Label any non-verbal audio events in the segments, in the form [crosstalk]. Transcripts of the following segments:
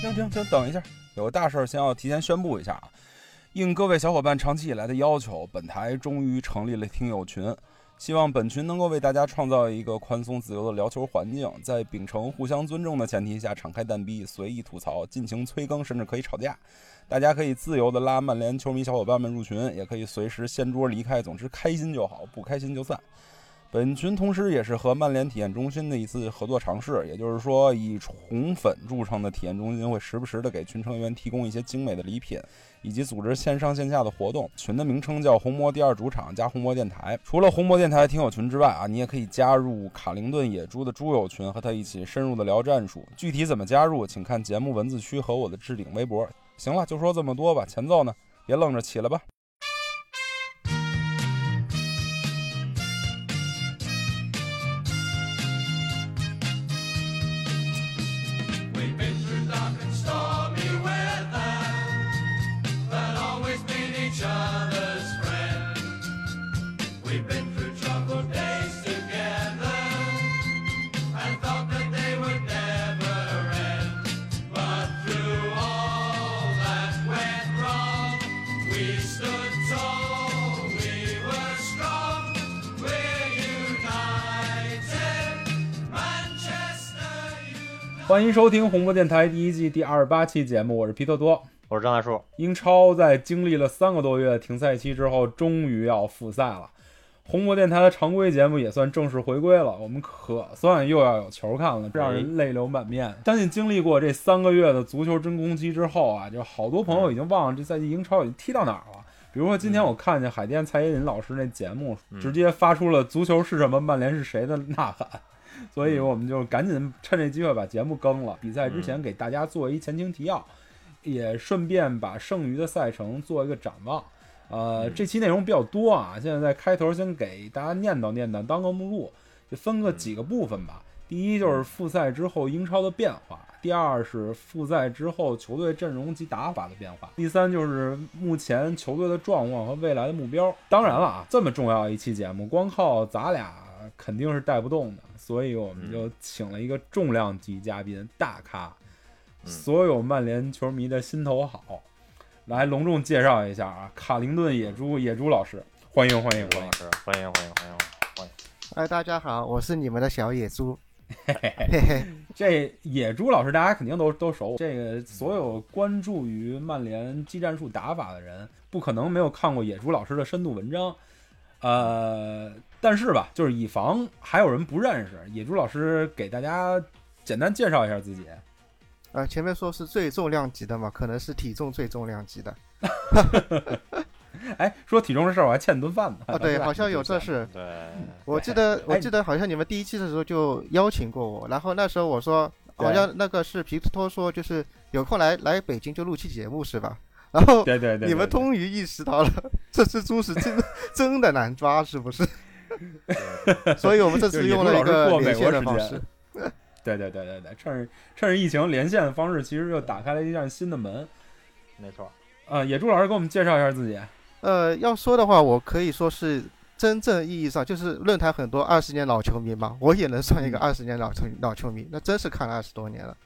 停停停，等一下，有个大事儿先要提前宣布一下啊！应各位小伙伴长期以来的要求，本台终于成立了听友群，希望本群能够为大家创造一个宽松自由的聊球环境，在秉承互相尊重的前提下，敞开蛋逼，随意吐槽，尽情催更，甚至可以吵架。大家可以自由的拉曼联球迷小伙伴们入群，也可以随时掀桌离开，总之开心就好，不开心就散。本群同时也是和曼联体验中心的一次合作尝试，也就是说，以宠粉著称的体验中心会时不时的给群成员提供一些精美的礼品，以及组织线上线下的活动。群的名称叫红魔第二主场加红魔电台。除了红魔电台听友群之外啊，你也可以加入卡灵顿野猪的猪友群，和他一起深入的聊战术。具体怎么加入，请看节目文字区和我的置顶微博。行了，就说这么多吧。前奏呢，别愣着，起来吧。欢迎收听红魔电台第一季第二十八期节目，我是皮特多。我是张大树，英超在经历了三个多月停赛期之后，终于要复赛了。红魔电台的常规节目也算正式回归了，我们可算又要有球看了，让人泪流满面。相信经历过这三个月的足球真空期之后啊，就好多朋友已经忘了这赛季英超已经踢到哪儿了。比如说今天我看见海淀蔡依林老师那节目，直接发出了“足球是什么，曼联是谁”的呐喊。所以我们就赶紧趁这机会把节目更了。比赛之前给大家做一前情提要，也顺便把剩余的赛程做一个展望。呃，这期内容比较多啊，现在在开头先给大家念叨念叨，当个目录，就分个几个部分吧。第一就是复赛之后英超的变化，第二是复赛之后球队阵容及打法的变化，第三就是目前球队的状况和未来的目标。当然了啊，这么重要一期节目，光靠咱俩肯定是带不动的，所以我们就请了一个重量级嘉宾，大咖，所有曼联球迷的心头好。来隆重介绍一下啊，卡灵顿野猪野猪老师，欢迎欢迎欢迎老！师，欢迎欢迎欢迎欢迎！哎，大家好，我是你们的小野猪。嘿嘿嘿，这野猪老师大家肯定都都熟，这个所有关注于曼联技战术打法的人，不可能没有看过野猪老师的深度文章。呃，但是吧，就是以防还有人不认识，野猪老师给大家简单介绍一下自己。呃，前面说是最重量级的嘛，可能是体重最重量级的 [laughs] 哎，说体重的事儿，我还欠顿饭呢。啊。[laughs] 对，[laughs] 好像有这事。对，我记得，我哎记得好像你们第一期的时候就邀请过我，然后那时候我说，好像那个是皮特托说，就是有空来来北京就录期节目是吧？然后对对对对，你们终于意识到了，这只猪是真真的难抓，是不是？[laughs] 所以我们这次用了一个连线的方式。[laughs] 对对对对对，趁着趁着疫情连线的方式，其实又打开了一扇新的门。没错，啊，野猪老师给我们介绍一下自己。呃，要说的话，我可以说是真正意义上，就是论坛很多二十年老球迷嘛，我也能算一个嗯二十年老球老球迷，那真是看了二十多年了。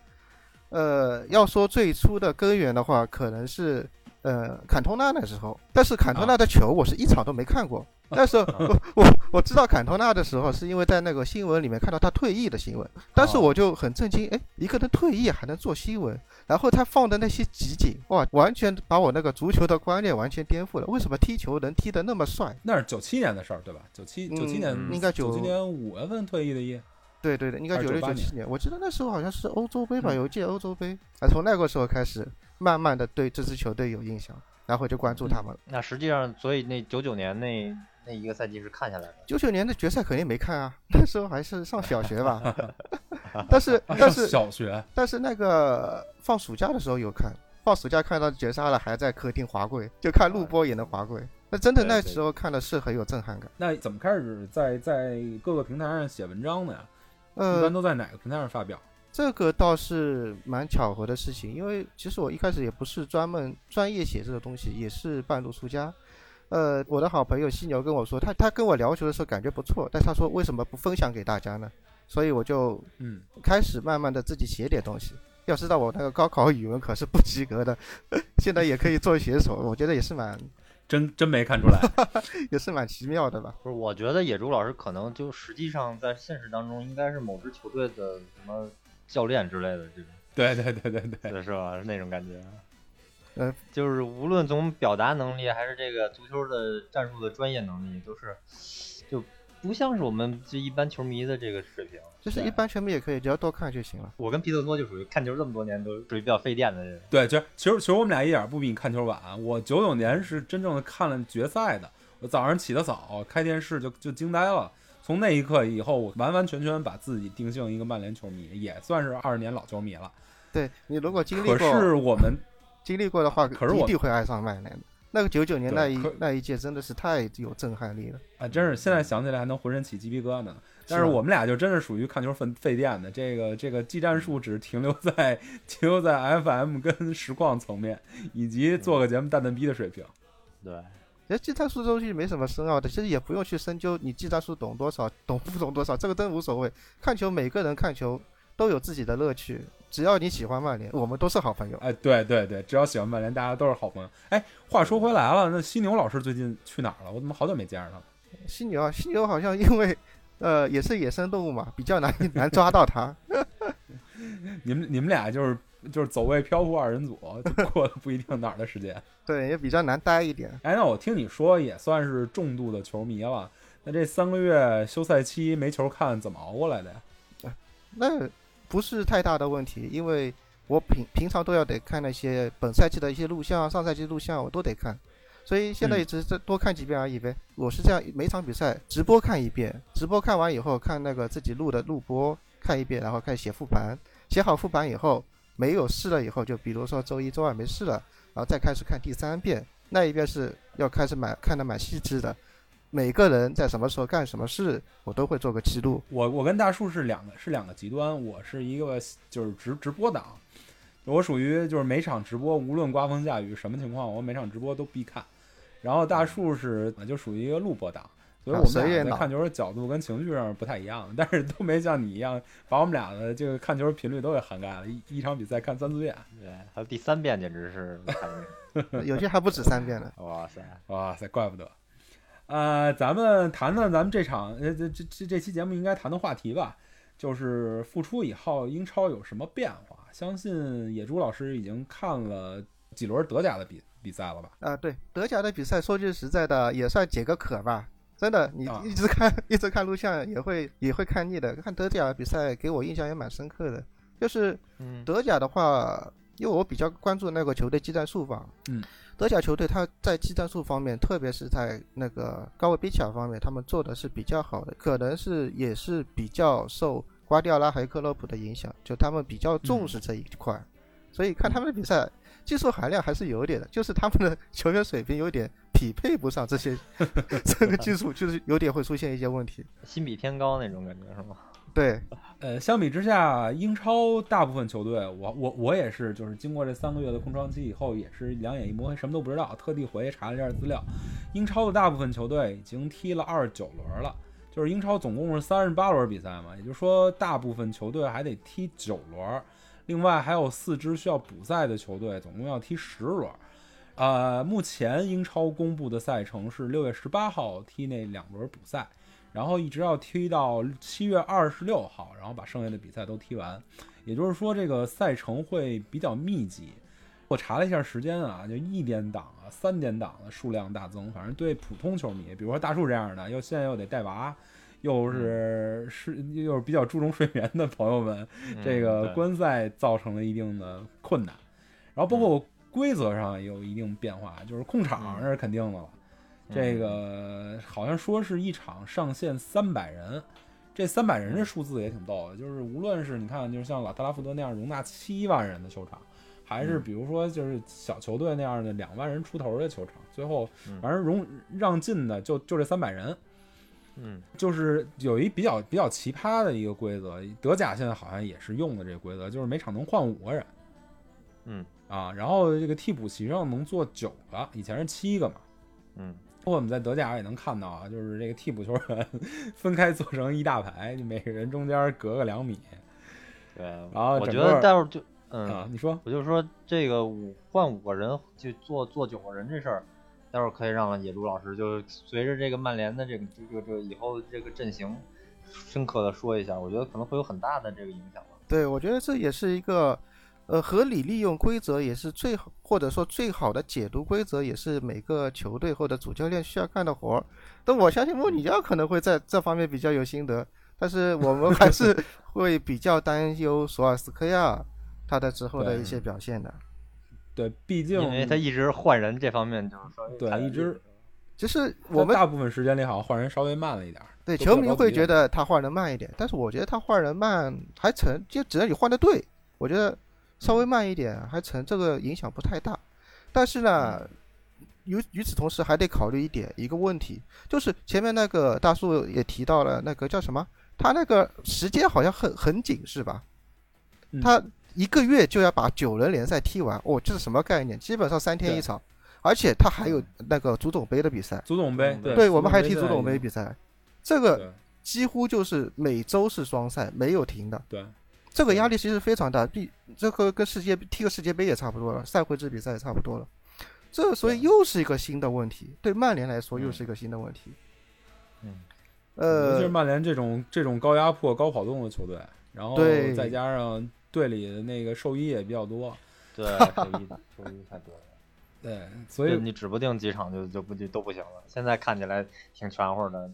呃，要说最初的根源的话，可能是呃坎通纳那时候，但是坎通纳的球我是一场都没看过。[laughs] 那时候我我我知道坎通纳的时候，是因为在那个新闻里面看到他退役的新闻，当时哦我就很震惊，哎，一个人退役还能做新闻，然后他放的那些集锦，哇，完全把我那个足球的观念完全颠覆了。为什么踢球能踢得那么帅？那是九七年的事儿，对吧？九七九七年应该九九七年五月份退役的役。对对对，应该九六九七年，我记得那时候好像是欧洲杯吧，嗯有一届欧洲杯，啊，从那个时候开始，慢慢的对这支球队有印象，然后就关注他们了。那实际上，所以那九九年那那一个赛季是看下来的。九九年的决赛肯定没看啊，那时候还是上小学吧。[laughs] 但是 [laughs] 但是小学但是那个放暑假的时候有看，放暑假看到决赛了，还在客厅滑跪，就看录播也能滑跪。那真的那时候看的是很有震撼感。那怎么开始在在各个平台上写文章的呀？一般呃，都在哪个平台上发表？这个倒是蛮巧合的事情，因为其实我一开始也不是专门专业写这个东西，也是半路出家。呃，我的好朋友犀牛跟我说，他他跟我聊球的时候感觉不错，但他说为什么不分享给大家呢？所以我就嗯，开始慢慢的自己写点东西。要知道我那个高考语文可是不及格的，[laughs] 现在也可以做写手，我觉得也是蛮 [laughs] 真真没看出来。[laughs] 也是蛮奇妙的吧。不是，我觉得野猪老师可能就实际上在现实当中应该是某支球队的什么教练之类的这种，对对对对对，对是吧？是那种感觉。呃，就是无论从表达能力还是这个足球的战术的专业能力，都是就不像是我们这一般球迷的这个水平。就是一般球迷也可以，只要多看就行了。我跟皮特多就属于看球这么多年都属于比较费电的人。对，其实其实其实我们俩一点不比你看球晚。我九九年是真正的看了决赛的，我早上起得早，开电视就就惊呆了。从那一刻以后，我完完全全把自己定性一个曼联球迷，也算是二十年老球迷了。对你如果经历可过是我们经历过的话，可是我一定会爱上曼联的。那个九九年那一那一届真的是太有震撼力了。啊，真是现在想起来还能浑身起鸡皮疙瘩呢。但是我们俩就真是属于看球费费电的，这个这个技战术只停留在停留在 FM 跟实况层面，以及做个节目蛋蛋逼的水平。对，其实技战术东西没什么深奥的，其实也不用去深究你技战术懂多少，懂不懂多少，这个真无所谓。看球，每个人看球都有自己的乐趣，只要你喜欢曼联，我们都是好朋友。哎，对对对，只要喜欢曼联，大家都是好朋友。哎，话说回来了，那犀牛老师最近去哪儿了？我怎么好久没见着他了？犀牛啊，犀牛好像因为呃也是野生动物嘛，比较难难抓到它。[laughs] 你们你们俩就是就是走位漂浮二人组，就 [laughs] 过了不一定哪儿的时间。对，也比较难待一点。哎，那我听你说也算是重度的球迷了。那这三个月休赛期没球看，怎么熬过来的呀？[laughs] 那不是太大的问题，因为我平平常都要得看那些本赛季的一些录像、上赛季录像，我都得看，所以现在嗯也只是多看几遍而已呗。我是这样，每场比赛直播看一遍，直播看完以后看那个自己录的录播看一遍，然后开始写复盘，写好复盘以后没有事了以后，就比如说周一周二没事了，然后再开始看第三遍，那一遍是要开始蛮看的蛮细致的。每个人在什么时候干什么事，我都会做个记录。我我跟大树是两个是两个极端，我是一个就是直直播党，我属于就是每场直播无论刮风下雨什么情况，我每场直播都必看。然后大树是就属于一个录播党，所以啊我们俩随缘党在看球的角度跟情绪上不太一样，但是都没像你一样把我们俩的这个看球频率都给涵盖了，一一场比赛看三四遍。对，还有第三遍简直是 [laughs] 有些还不止三遍呢。哇塞，[laughs] 哇塞，怪不得。呃，咱们谈谈咱们这场呃这这这这期节目应该谈的话题吧，就是复出以后英超有什么变化？相信野猪老师已经看了几轮德甲的比比赛了吧？啊，对，德甲的比赛，说句实在的，也算解个渴吧。真的，你啊一直看、[laughs] 一直看录像，也会也会看腻的。看德甲比赛，给我印象也蛮深刻的。就是嗯，德甲的话，因为我比较关注那个球队技战术吧。嗯，德甲球队他在技战术方面，特别是在那个高位逼抢方面，他们做的是比较好的，可能是也是比较受瓜迪奥拉还有克洛普的影响，就他们比较重视这一块。所以看他们的比赛，技术含量还是有点的，就是他们的 [laughs] 球员水平有点匹配不上这些 [laughs] 这个技术，就是有点会出现一些问题。心比天高那种感觉是吗？[laughs] 对，呃，相比之下，英超大部分球队，我我我也是，就是经过这三个月的空窗期以后，也是两眼一摸黑，什么都不知道，特地回去查了一下资料。英超的大部分球队已经踢了二十九轮了，就是英超总共是三十八轮比赛嘛，也就是说，大部分球队还得踢九轮，另外还有四支需要补赛的球队，总共要踢十轮。呃，目前英超公布的赛程是六月十八号踢那两轮补赛，然后一直要踢到七月二十六号，然后把剩下的比赛都踢完。也就是说，这个赛程会比较密集。我查了一下时间啊，就一点档啊、三点档的数量大增。反正对普通球迷，比如说大树这样的，又现在又得带娃，又是是又是比较注重睡眠的朋友们，这个观赛造成了一定的困难。然后包括规则上也有一定变化，就是控场嗯。那是肯定的了。这个好像说是一场上限三百人，这三百人这数字也挺逗的，就是无论是你看，就是像老特拉福德那样容纳七万人的球场，还是嗯。比如说就是小球队那样的两万人出头的球场，最后嗯。反正容让进的就就这三百人，嗯。就是有一比较比较奇葩的一个规则，德甲现在好像也是用的这个规则，就是每场能换五个人。嗯。啊，然后这个替补席上能坐九个，以前是七个嘛。嗯。我们在德甲也能看到啊，就是这个替补球员分开做成一大排，就每个人中间隔个两米。对，然后我觉得待会儿就嗯，啊，你说。我就说这个五换五个人就做做九个人这事儿，待会儿可以让野猪老师就随着这个曼联的这个这个这个以后这个阵型深刻的说一下，我觉得可能会有很大的这个影响吧。对，我觉得这也是一个呃合理利用规则，也是最好或者说最好的解读规则，也是每个球队或者主教练需要干的活儿。但我相信穆里尼奥可能会在这方面比较有心得，但是我们还是 [laughs] 会比较担忧索尔斯克亚他的之后的一些表现的。对，毕竟因为他一直换人这方面就是稍微对一直其实我们大部分时间里好像换人稍微慢了一点儿。对球迷会觉得他换人慢一点，但是我觉得他换人慢还成，就只要你换的对，我觉得稍微慢一点还成，这个影响不太大。但是呢，与与此同时还得考虑一点一个问题，就是前面那个大树也提到了那个叫什么，他那个时间好像很很紧是吧？嗯他一个月就要把九轮联赛踢完，哦，这是什么概念？基本上三天一场，而且他还有那个足总杯的比赛。足总杯嗯，对对，我们还踢足总杯比赛，这个几乎就是每周是双赛，没有停的。对，这个压力其实非常大，比这和跟世界踢个世界杯也差不多了，赛会制比赛也差不多了。这所以又是一个新的问题，对曼联来说又是一个新的问题。嗯，尤其是呃，曼联这种这种高压迫、高跑动的球队，然后再加上队里的那个兽医也比较多，对，[laughs] 兽医兽医太多了，对，所以你指不定几场就就不就都不行了。现在看起来挺全乎的，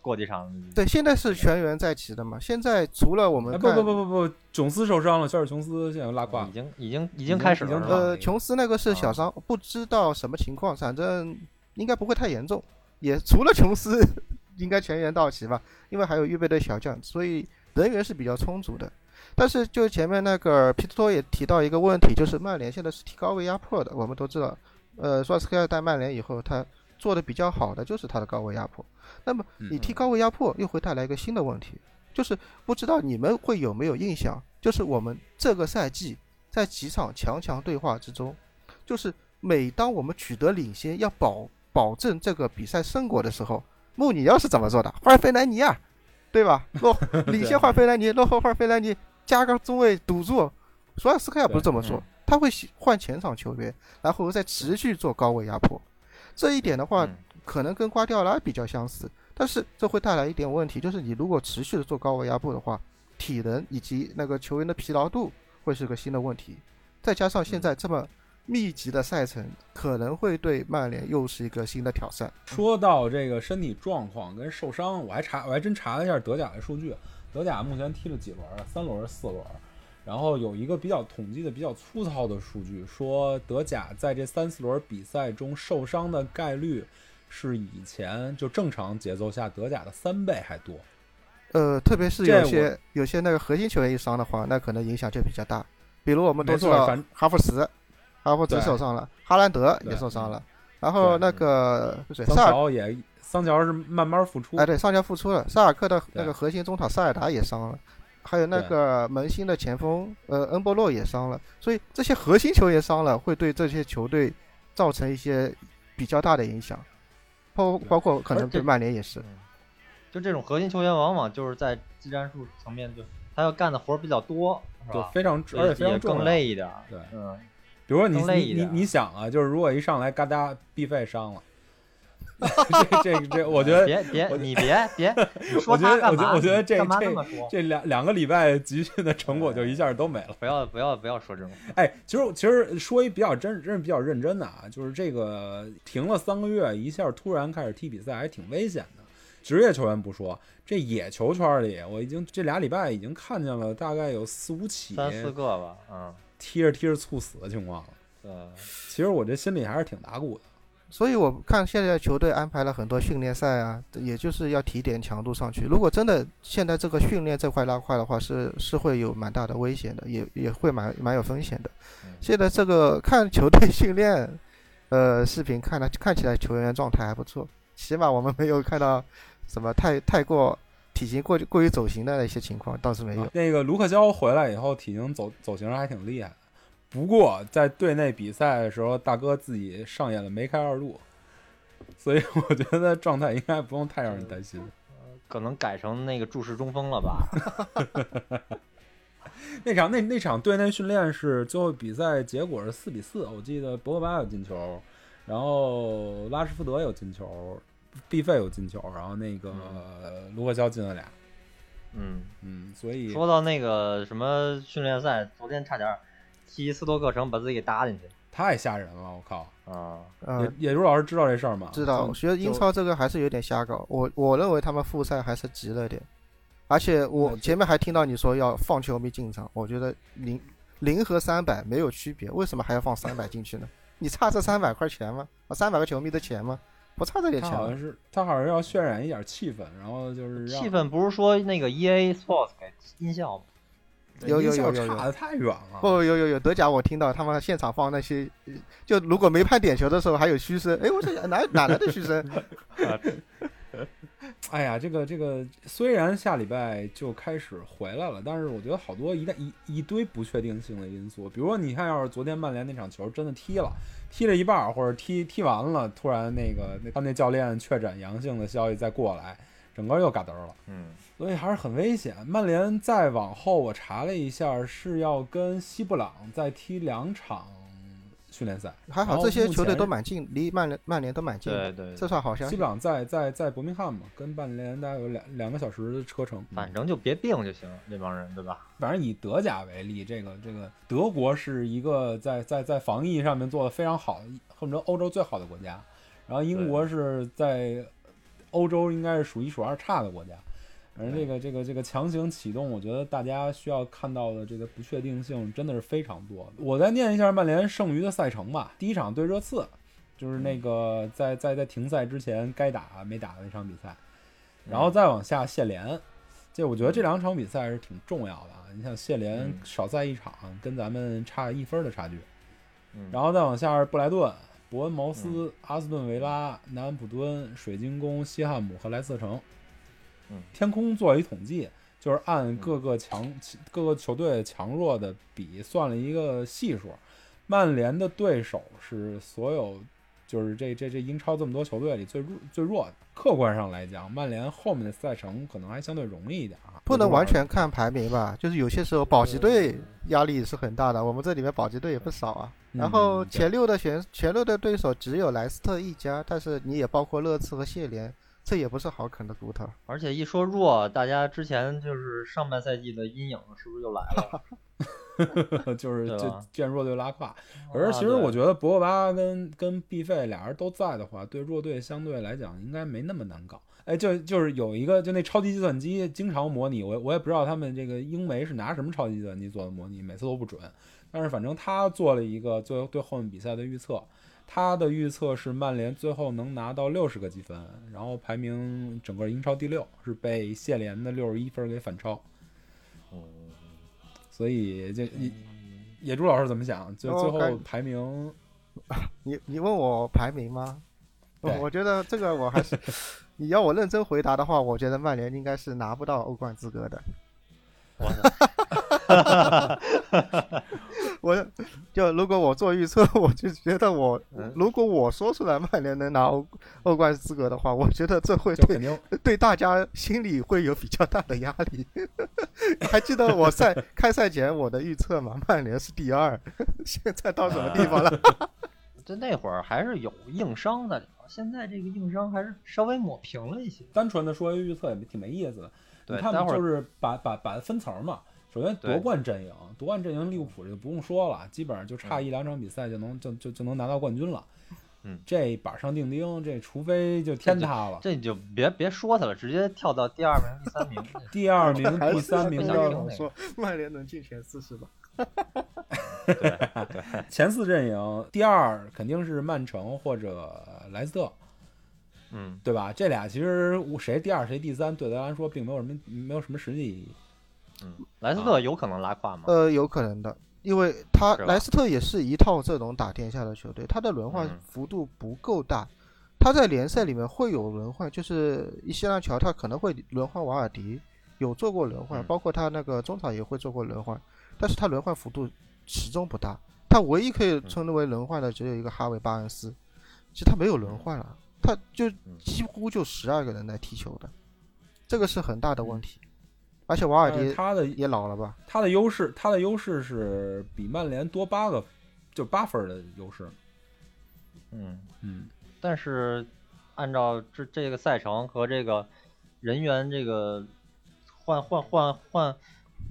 过几场对，现在是全员在齐的嘛。现在除了我们哎不不不不不，琼斯受伤了，肖尔琼斯现在拉胯了，已经已经已经开始了，呃，琼斯那个是啊小伤，不知道什么情况，反正应该不会太严重。也除了琼斯，[laughs] 应该全员到齐吧，因为还有预备队小将，所以人员是比较充足的。但是就前面那个皮特托也提到一个问题，就是曼联现在是踢高位压迫的。我们都知道，呃，索尔斯克亚带曼联以后，他做的比较好的就是他的高位压迫。那么你踢高位压迫，又会带来一个新的问题，就是不知道你们会有没有印象，就是我们这个赛季在几场强强对话之中，就是每当我们取得领先，要保保证这个比赛胜果的时候，穆里尼奥是怎么做的？换费莱尼啊，对吧？落 [laughs] 领先换费莱尼，落后换费莱尼，加个中卫堵住。索尔斯克亚不是这么做嗯，他会换前场球员，然后再持续做高位压迫。这一点的话，嗯可能跟瓜迪奥拉比较相似，但是这会带来一点问题，就是你如果持续的做高位压迫的话，体能以及那个球员的疲劳度会是个新的问题，再加上现在这么密集的赛程，可能会对曼联又是一个新的挑战。说到这个身体状况跟受伤，我还查我还真查了一下德甲的数据，德甲目前踢了几轮啊？三轮、四轮。然后有一个比较统计的比较粗糙的数据，说德甲在这三四轮比赛中受伤的概率是以前就正常节奏下德甲的三倍还多。呃，特别是有些有些那个核心球员一伤的话，那可能影响就比较大。比如我们都知哈弗茨，哈弗茨受伤了，哈兰德也受伤了，然后那个对桑萨尔乔也桑乔是慢慢复出，哎，对，桑乔复出了，萨尔克的那个核心中场塞尔达也伤了，还有那个门兴的前锋呃恩波洛也伤了，所以这些核心球员伤了，会对这些球队造成一些比较大的影响，包包括可能对曼联也是。嗯就这种核心球员，往往就是在技战术层面就他要干的活儿比较多，是吧？，非常而且也更非常重要。累一点。对嗯，比如说你你你更累一点你想啊，就是如果一上来嘎哒必费伤了，[laughs] 这这这，我觉得别别我你别别，[laughs] 你说我觉得他干嘛？我觉得我觉得这这这两两个礼拜集训的成果就一下都没了。不要不要不要说这种话。哎，其实其实说一比较真真是比较认真的啊，就是这个停了三个月，一下突然开始踢比赛，还挺危险的。职业球员不说，这野球圈里，我已经这俩礼拜已经看见了大概有四五起三四个吧，嗯，踢着踢着猝死的情况了。对，其实我这心里还是挺打鼓的。所以我看现在球队安排了很多训练赛啊，也就是要提点强度上去。如果真的现在这个训练这块拉胯的话，是是会有蛮大的危险的，也也会蛮蛮有风险的嗯。现在这个看球队训练，呃，视频看了看起来球员状态还不错，起码我们没有看到什么太太过体型过过于走形的一些情况，倒是没有。那个卢克肖回来以后，体型走走形还挺厉害的。不过在队内比赛的时候，大哥自己上演了梅开二度，所以我觉得状态应该不用太让人担心。可能改成那个注视中锋了吧？[laughs] 那场那那场队内训练是最后比赛结果是四比四，我记得博格巴有进球，然后拉什福德有进球，毕费有进球，然后那个、卢克肖进了俩。嗯，嗯，所以说到那个什么训练赛，昨天差点儿踢斯托克城把自己给搭进去太吓人了，我靠！啊。呃野，野猪老师知道这事儿吗？知道，就我觉得英超这个还是有点瞎搞。我我认为他们复赛还是急了点，而且我前面还听到你说要放球迷进场，我觉得零零和三百没有区别，为什么还要放三百进去呢？[laughs] 你差这三百块钱吗？啊，三百个球迷的钱吗？不差这点钱吗他好像？是他好像要渲染一点气氛，然后就是让气氛不是说那个 E A Sports 给音效吗？有有有有有差的太远了。不，有有有德甲，我听到他们现场放那些，呃就如果没判点球的时候还有嘘声，哎，我想哪哪来的嘘声？[laughs] 哎呀，这个这个虽然下礼拜就开始回来了，但是我觉得好多一旦一一堆不确定性的因素，比如说你看，要是昨天曼联那场球真的踢了，踢了一半儿或者踢踢完了，突然那个那他那教练确诊阳性的消息再过来，整个又嘎噔了。嗯，所以还是很危险。曼联再往后，我查了一下，是要跟西布朗再踢两场训练赛。还好这些球队都蛮近，离曼联曼联都蛮近的，对对，这算好消息西布。朗在在在伯明翰嘛，跟曼联大概有两两个小时的车程。反正就别病就行，这帮人对吧？反正以德甲为例，这个这个德国是一个在在在防疫上面做的非常好，恨不得欧洲最好的国家。然后英国是在欧洲应该是数一数二差的国家。反正这个这个这个强行启动，我觉得大家需要看到的这个不确定性真的是非常多。我再念一下曼联剩余的赛程吧。第一场对热刺，就是那个在在在停赛之前该打没打的那场比赛，然后再往下谢联。这我觉得这两场比赛是挺重要的啊！你像谢联嗯少赛一场，跟咱们差一分的差距。嗯，然后再往下是布莱顿、伯恩茅斯、阿斯顿维拉、南安普敦、水晶宫、西汉姆和莱斯特城。嗯天空做了一统计，就是按各个强、各个球队强弱的比算了一个系数。曼联的对手是所有就是这这这英超这么多球队里最弱最弱的。客观上来讲，曼联后面的赛程可能还相对容易一点啊，不能完全看排名吧，就是有些时候保级队压力是很大的，我们这里面保级队也不少啊。然后前六的选前六的对手只有莱斯特一家，但是你也包括热刺和谢联，这也不是好啃的骨头。而且一说弱，大家之前就是上半赛季的阴影是不是又来了？[laughs] 就是就见弱队拉胯。而其实我觉得博格巴跟跟毕费俩人都在的话，对弱队相对来讲应该没那么难搞。哎，就就是有一个就那超级计算机经常模拟，我我也不知道他们这个英媒是拿什么超级计算机做的模拟，每次都不准。但是反正他做了一个最后对后面比赛的预测，他的预测是曼联最后能拿到六十个积分，然后排名整个英超第六，是被谢联的六十一分给反超。嗯所以这野野猪老师怎么想？就最后排名 [laughs] 你你问我排名吗？我觉得这个我还是，[laughs] 你要我认真回答的话，我觉得曼联应该是拿不到欧冠资格的。我操，我就如果我做预测，我就觉得我嗯如果我说出来曼联能拿欧欧冠资格的话，我觉得这会对对大家心里会有比较大的压力。[laughs] 还记得我赛开赛前我的预测吗？曼联是第二，[laughs] 现在到什么地方了？[laughs] 就那会儿还是有硬伤在里头，现在这个硬伤还是稍微抹平了一些。单纯的说一预测也挺没意思的。对，你看待会就是把把把分层嘛。首先夺冠阵营，夺冠阵营利物浦就不用说了，基本上就差嗯一两场比赛就能就就就能拿到冠军了。嗯，这板上钉钉，这除非就天塌了。这你就别别说他了，直接跳到第二名、第三名。[laughs] 第二名、第三名的 [laughs] 我说曼联能进前四是吧？对对，前四阵营，第二肯定是曼城或者莱斯特，嗯，对吧？这俩其实谁第二谁第三，对咱来说并没有什么没有什么实际意义。嗯，莱斯特有可能拉胯吗？呃，有可能的，因为他莱斯特也是一套这种打天下的球队，他的轮换嗯。幅度不够大。他在联赛里面会有轮换，就是伊西兰乔他可能会轮换瓦尔迪，有做过轮换，嗯。包括他那个中场也会做过轮换，但是他轮换幅度始终不大。他唯一可以称之为轮换的只有一个哈维巴恩斯，其实他没有轮换了，他就几乎就十二个人来踢球的，这个是很大的问题。而且瓦尔迪他的也老了吧？他的优势，他的优势是比曼联多八个，就八分的优势。嗯，嗯，但是按照这这个赛程和这个人员这个换换换换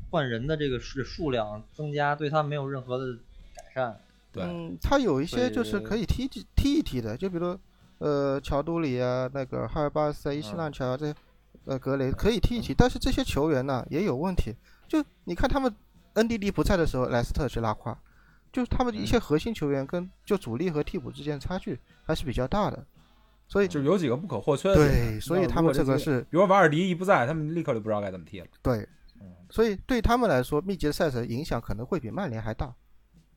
换人的这个数数量增加，对他没有任何的改善。对，嗯，他有一些就是可以踢踢踢一踢的，就比如呃乔杜里啊，那个哈尔巴斯啊、伊西嗯兰乔啊这些呃格雷可以踢一踢，但是这些球员呢也有问题，就你看他们恩迪迪不在的时候，莱斯特去拉胯，就是他们一些核心球员跟就主力和替补之间差距还是比较大的，所以就有几个不可或缺的。对，所以他们这个是比如瓦尔迪一不在，他们立刻就不知道该怎么踢了。对嗯，所以对他们来说，密集的赛程影响可能会比曼联还大，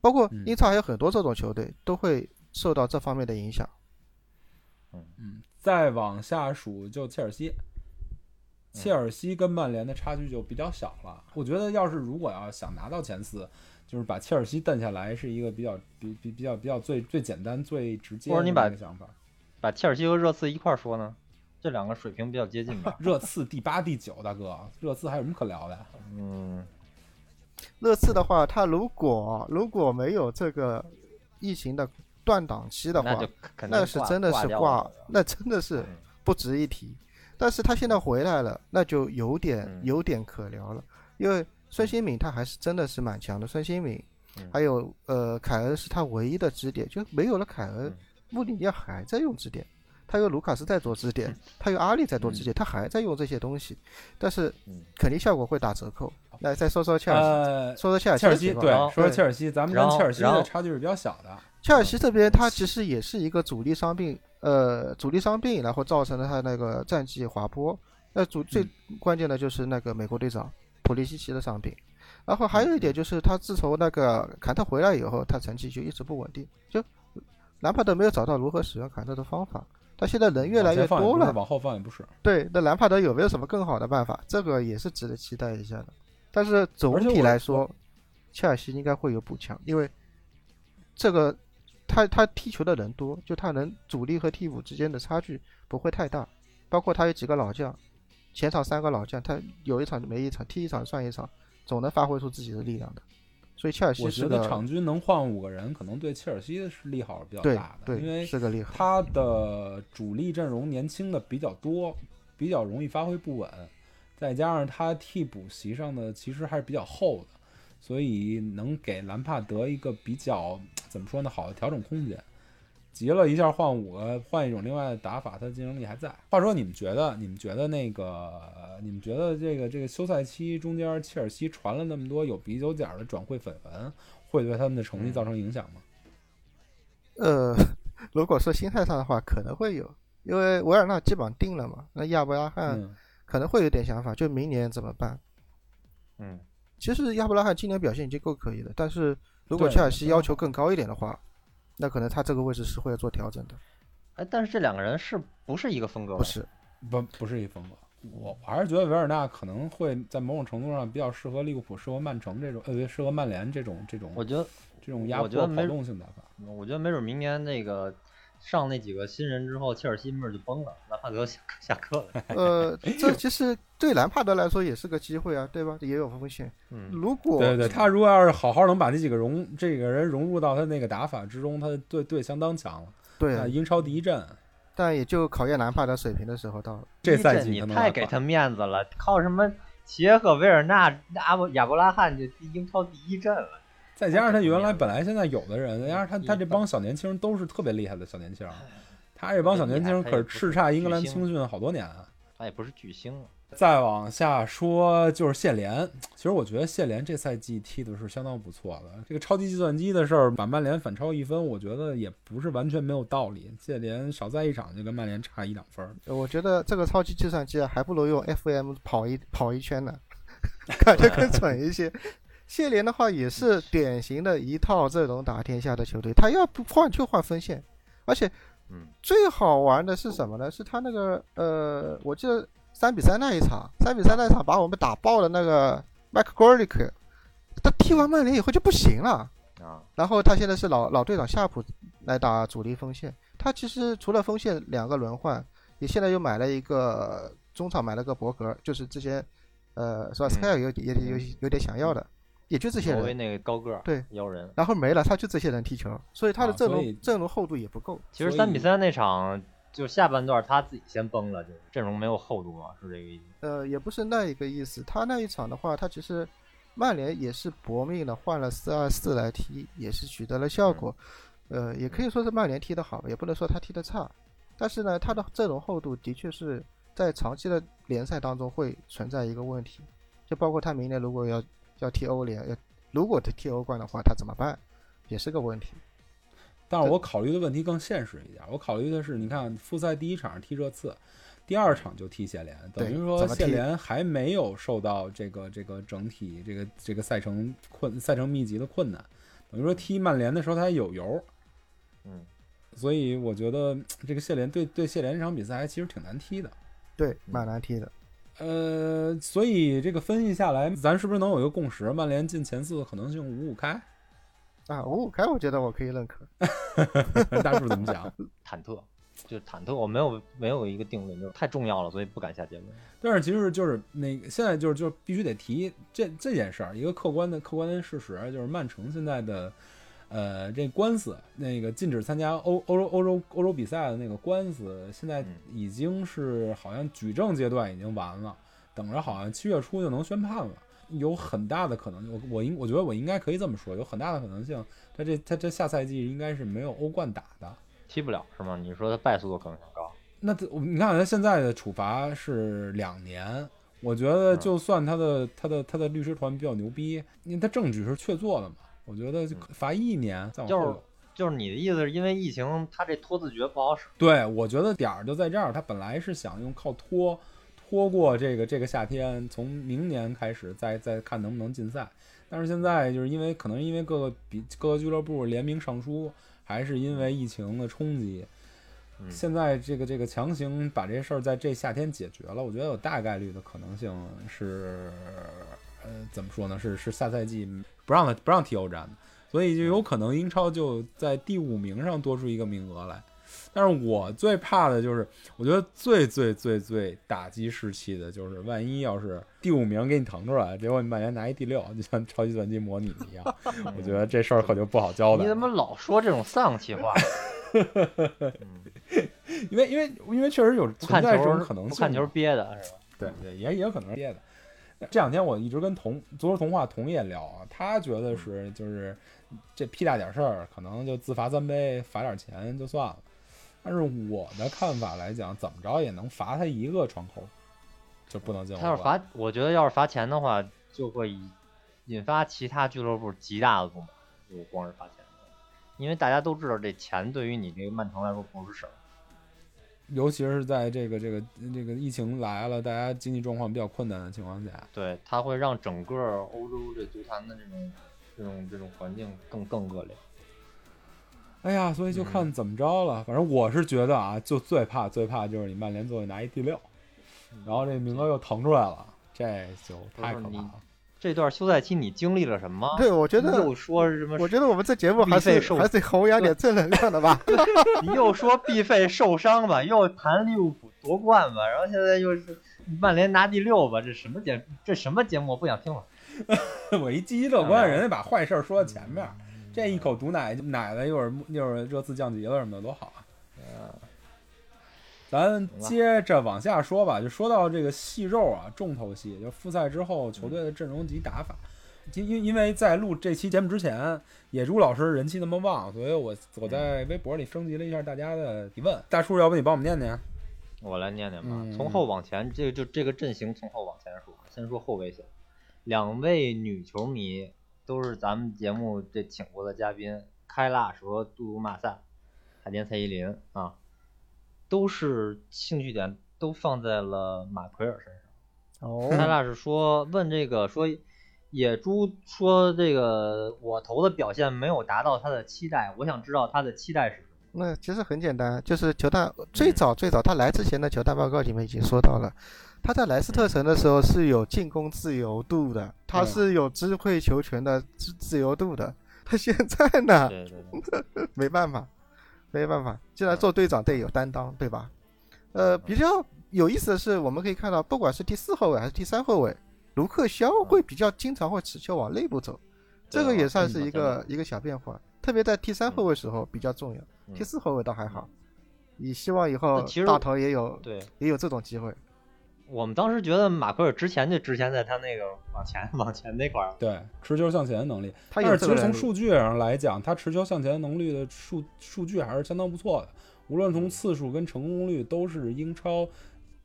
包括嗯。英超还有很多这种球队都会受到这方面的影响。嗯。嗯，再往下数就切尔西，切尔西跟曼联的差距就比较小了。我觉得要是如果要想拿到前四，就是把切尔西蹬下来，是一个比较比比比较比较最最简单最直接的或者你把一个想法。把切尔西和热刺一块儿说呢，这两个水平比较接近吧？[laughs] 热刺第八、第九，大哥，热刺还有什么可聊的呀？[laughs] 嗯，热刺的话，他如果如果没有这个疫情的断档期的话那是真的是挂那真的是嗯不值一提。但是他现在回来了，那就有点嗯有点可聊了，因为孙兴敏他还是真的是蛮强的。孙兴敏嗯还有呃凯恩是他唯一的支点，就没有了凯恩嗯，穆里尼奥还在用支点，他有卢卡斯在做支点，他有阿里在做支点，他还在用这些东西，但是嗯肯定效果会打折扣。来再说说切尔西，呃，说说切尔西切尔西对说说切尔西，咱们跟切尔西的差距是比较小的。切尔西这边，他其实也是一个主力伤病，呃，主力伤病，然后造成了他那个战绩滑坡。那主最关键的就是那个美国队长普利西奇的伤病，然后还有一点就是他自从那个坎特回来以后，他成绩就一直不稳定，就兰帕德没有找到如何使用坎特的方法。他现在人越来越多了，往后放也不是。对，那兰帕德有没有什么更好的办法？这个也是值得期待一下的。但是总体来说，切尔西应该会有补强，因为这个他他踢球的人多，就他能主力和替补之间的差距不会太大。包括他有几个老将，前场三个老将，他有一场没一场，踢一场算一场，总能发挥出自己的力量的。所以切尔西我觉得场均能换五个人，可能对切尔西是利好是比较大的，因对为是个利好。他的主力阵容年轻的比较多，比较容易发挥不稳，再加上他替补席上的其实还是比较厚的，所以能给兰帕德一个比较怎么说呢好的调整空间。急了一下换五个，换一种另外的打法，他的竞争力还在。话说，你们觉得，你们觉得那个，你们觉得这个这个休赛期中间，切尔西传了那么多有鼻有眼儿的转会绯闻，会对他们的成绩造成影响吗？呃，[laughs] 如果说心态上的话，可能会有，因为维尔纳基本上定了嘛，那亚伯拉罕嗯，可能会有点想法，就明年怎么办？嗯，其实亚伯拉罕今年表现已经够可以了，但是如果切尔西要求更高一点的话，那可能他这个位置是会要做调整的，哎，但是这两个人是不是一个风格？不，是？不不是一风格。我我还是觉得维尔纳可能会在某种程度上比较适合利物浦、适合曼城这种，呃，适合曼联这种这种我觉得，这种压迫我觉得没跑动性打法。我觉得没准明年那个上那几个新人之后，切尔西没准就崩了，兰帕德下下课了。[laughs] 呃，这其实对兰帕德来说也是个机会啊，对吧？也有风险。嗯，如果对对，他如果要是好好能把这几个融这个人融入到他那个打法之中，他的队队相当强了。对啊英超第一阵，但也就考验兰帕德水平的时候到了。这赛季你太给他面子了，靠什么杰克维尔纳、阿布亚伯拉罕就英超第一阵了。再加上他原来本来现在有的人，再加上他他这帮小年轻人都是特别厉害的小年轻，他这帮小年轻可是叱咤英格兰青训好多年啊。他也不是巨星。再往下说就是谢联，其实我觉得谢联这赛季踢的是相当不错的。这个超级计算机的事儿，把曼联反超一分，我觉得也不是完全没有道理。谢联少在一场就跟曼联差一两分我觉得这个超级计算机啊，还不如用 FM 跑一跑一圈呢，[laughs] 感觉更准一些。谢联的话也是典型的一套阵容打天下的球队，他要不换就换锋线，而且嗯，最好玩的是什么呢？是他那个呃，我记得三比三那一场，三比三那一场把我们打爆了那个麦克戈里克，他踢完曼联以后就不行了。啊，然后他现在是老老队长夏普来打主力锋线，他其实除了锋线两个轮换，也现在又买了一个中场买了个博格，就是之前呃，是吧？斯凯尔有点也有有点想要的，也就这些人，挪威那个高个儿对妖人。然后没了，他就这些人踢球，所以他的阵容阵容厚度也不够。其实三比三那场就下半段他自己先崩了，就是阵容没有厚度嘛，是这个意思。呃，也不是那一个意思。他那一场的话，他其实曼联也是搏命的换了四二四来踢，也是取得了效果。呃，也可以说是曼联踢得好，也不能说他踢得差。但是呢，他的阵容厚度的确是在长期的联赛当中会存在一个问题，就包括他明年如果要要踢欧联，要如果他踢欧冠的话，他怎么办，也是个问题。但是我考虑的问题更现实一点，我考虑的是，你看复赛第一场踢热刺，第二场就踢谢联，等于说谢联还没有受到这个这个整体这个这个赛程困赛程密集的困难，等于说踢曼联的时候他还有油，嗯，所以我觉得这个谢联对对谢联这场比赛还其实挺难踢的。对，蛮难踢的。呃，所以这个分析下来，咱是不是能有一个共识？曼联进前四的可能性五五开？啊，五五开，我觉得我可以认可。[laughs] 大柱怎么讲？[laughs] 忐忑，就是忐忑，我没有没有一个定论，就是太重要了，所以不敢下结论。但是其实就是那个现在就是就是必须得提这这件事儿，一个客观的客观的事实就是曼城现在的呃这官司，那个禁止参加欧欧洲欧洲欧洲比赛的那个官司，现在嗯已经是好像举证阶段已经完了，等着好像七月初就能宣判了。有很大的可能，我我应我觉得我应该可以这么说，有很大的可能性，他这他这下赛季应该是没有欧冠打的。踢不了是吗？你说他败诉的可能性高？那他你看他现在的处罚是两年，我觉得嗯就算他的他的他的律师团比较牛逼，因为他证据是确凿的嘛，我觉得就罚一年再往后就是。就是你的意思是因为疫情，他这拖字诀不好使。对，我觉得点儿就在这儿，他本来是想用靠拖拖过这个这个夏天，从明年开始再再看能不能禁赛，但是现在就是因为可能因为各个比各个俱乐部联名上书，还是因为疫情的冲击，嗯现在这个这个强行把这事儿在这夏天解决了，我觉得有大概率的可能性是，呃，怎么说呢？是是下赛季不让他不让踢欧战的，所以就有可能英超就在第五名上多出一个名额来。但是我最怕的就是，我觉得最最最最打击士气的就是，万一要是第五名给你腾出来，结果你曼联拿一第六，就像超级算机模拟一样，[laughs] 我觉得这事儿可就不好交代。你怎么老说这种丧气话？[laughs] 嗯因为因为因为确实有看存在这球种可能性，不看球憋的是吧？对对，也也有可能是憋的。这两天我一直跟同足球童话童爷聊啊，他觉得是就是这屁大点事儿，可能就自罚三杯，罚点钱就算了。但是我的看法来讲，怎么着也能罚他一个窗口，就不能进。他要是罚，我觉得要是罚钱的话，就会引引发其他俱乐部极大的不满。就光是罚钱，因为大家都知道这钱对于你这个曼城来说不是事儿。尤其是在这个这个这个疫情来了，大家经济状况比较困难的情况下，对，它会让整个欧洲这足坛的这种这种这种环境更更恶劣。哎呀，所以就嗯看怎么着了。反正我是觉得啊，就最怕最怕就是你曼联最后拿一第六，然后这名额又腾出来了，这就太可怕了。这段休赛期你经历了什么？对，我觉得又说什么？我觉得我们这节目还是还是弘扬点正能量的吧。[laughs] 你又说必费受伤吧，又谈利物浦夺冠吧，然后现在又是曼联拿第六吧，这什么节这什么节目？我不想听了。[laughs] 我一积极乐观，人家把坏事儿说到前面，这一口毒奶奶了，一会儿一会儿热刺降级了什么的，多好啊！咱接着往下说吧，就说到这个细肉啊，重头戏，就复赛之后球队的阵容及打法。因因因为在录这期节目之前，野猪老师人气那么旺，所以我我在微博里征集了一下大家的提问。大叔，要不你帮我们念念？我来念念吧，嗯从后往前，这个就这个阵型从后往前说，先说后卫线，两位女球迷都是咱们节目这请过的嘉宾，开拉什和杜杜马萨，海淀蔡依林啊，都是兴趣点都放在了马奎尔身上。哦他俩是说问这个说，野猪说这个我投的表现没有达到他的期待，我想知道他的期待是什么。那其实很简单，就是球探最早最早他来之前的球探报告里面已经说到了，他在莱斯特城的时候是有进攻自由度的，他嗯是有支配球权的自自由度的。他现在呢，对对对，[laughs] 没办法，没办法，既然做队长得有担当，对吧？呃，比较有意思的是，我们可以看到，不管是第四后卫还是第三后卫，卢克肖会比较经常会持球往内部走，这个也算是一个一个小变化，特别在第三后卫时候比较重要，嗯第四后卫倒还好。你希望以后大头也有对，也有这种机会。我们当时觉得马奎尔之前就之前在他那个往前 [laughs] 往前那块儿，对，持球向前的能力。他但是其实从数据上来讲，他持球向前能力的数数据还是相当不错的，无论从次数跟成功率都是英超，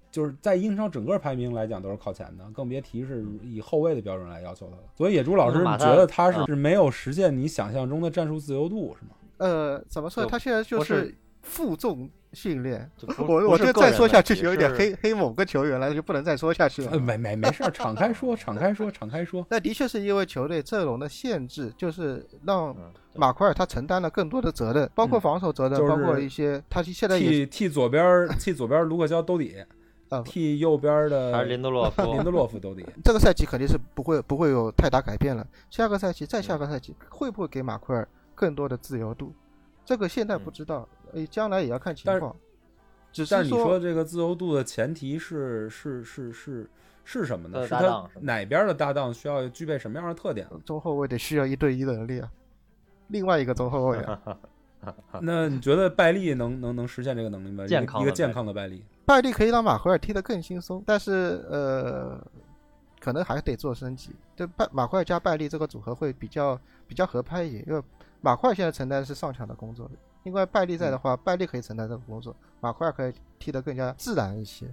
就是在英超整个排名来讲都是靠前的，更别提是以后卫的标准来要求他了。所以野猪老师，你觉得他是啊是没有实现你想象中的战术自由度是吗？呃，怎么说？他现在就是负重训练。我我觉得不是个再说下去就有点黑黑某个球员了，就不能再说下去了呃，。没没没事儿，[laughs] 敞开说，敞开说，敞开说。那的确是因为球队阵容的限制，就是让马奎尔他承担了更多的责任，包括嗯防守责任，就是包括一些他现在也替替左边 [laughs] 替左边卢克肖兜底啊，替右边的还是林德洛夫，林德洛夫兜底。[laughs] 这个赛季肯定是不会不会有太大改变了。下个赛季再下个赛季会不会给马奎尔更多的自由度？这个现在不知道，呃，将来也要看情但是况。只但是你说说这个自由度的前提是是是是是什么呢？呃是他搭档是哪边的搭档需要具备什么样的特点？中后卫得需要一对一的能力啊，另外一个中后卫啊，[laughs] 那你觉得拜利能能能实现这个能力吗？一个健康的一个健拜康的拜利，拜利可以让马奎尔踢得更轻松，但是呃，可能还得做升级。对拜马奎尔加拜利这个组合会比较比较合拍一点，因为马奎尔现在承担的是上抢的工作，因为拜利在的话，拜利可以承担这个工作，马奎尔可以踢得更加自然一些，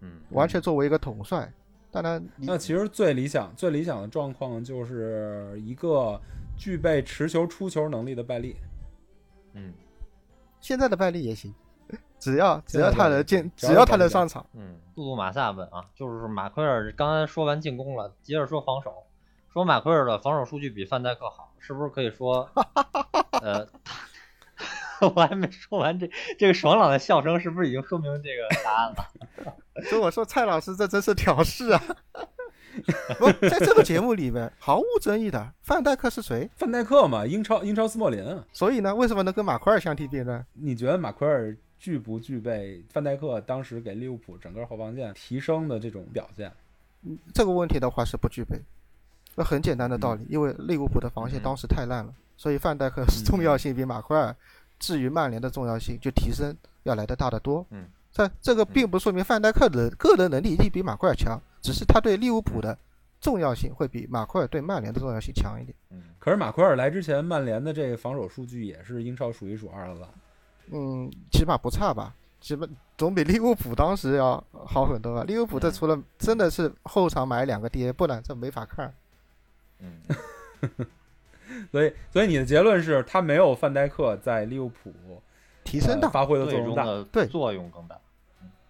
嗯，完全作为一个统帅。当然，那其实最理想最理想的状况就是一个具备持球出球能力的拜利。嗯。现在的拜利也行，[laughs] 只要只要他能进，只要他能上场，嗯，杜杜马萨问啊，就是马奎尔刚才说完进攻了，接着说防守，说马奎尔的防守数据比范戴克好，是不是可以说，[laughs] 呃，我还没说完这这个爽朗的笑声，是不是已经说明这个答案了？[laughs] 所以我说蔡老师这真是挑事啊！[laughs] 不，在这个节目里面毫无争议的，范戴克是谁？范戴克嘛，英超英超斯莫林啊，所以呢，为什么能跟马奎尔相提并论？你觉得马奎尔具不具备范戴克当时给利物浦整个后防线提升的这种表现？这个问题的话是不具备。那很简单的道理，因为利物浦的防线嗯当时太烂了，所以范戴克是重要性比马奎尔至于曼联的重要性就提升要来的大得多。嗯，这这个并不说明范戴克的个人能力一定比马奎尔强，只是他对利物浦的重要性会比马奎尔对曼联的重要性强一点。嗯，可是马奎尔来之前，曼联的这个防守数据也是英超数一数二了吧。嗯，起码不差吧，起码总比利物浦当时要好很多吧。利物浦这嗯除了真的是后场买两个爹，不然这没法看。嗯，[laughs] 所以，所以你的结论是他没有范戴克在利物浦提升到，呃发挥的作最用大，对作用更大。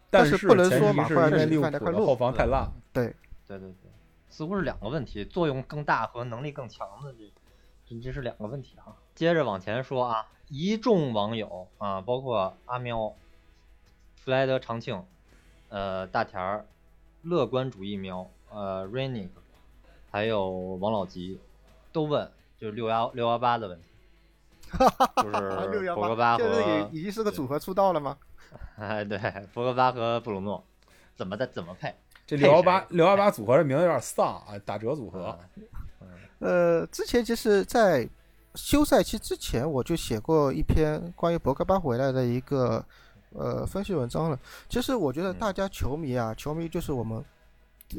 但但是不能前提说马奎尔是因为利物浦的后防太烂。对，对对对，似乎是两个问题，作用更大和能力更强的这这这是两个问题啊。接着往前说啊，一众网友啊，包括阿喵、弗莱德长庆、呃大田儿、乐观主义喵、呃 Rainik，还有王老吉，都问就是六幺六幺八的问题，[laughs] 就是六幺博格巴现在和已已经是个组合出道了吗？哎 [laughs] 对博格巴和布鲁诺怎么的怎么配？配这六幺八谁六幺八组合这名字有点丧啊，打折组合啊。呃，之前其实，在休赛期之前，我就写过一篇关于博格巴回来的一个呃分析文章了。其实我觉得嗯大家球迷啊，球迷就是我们呃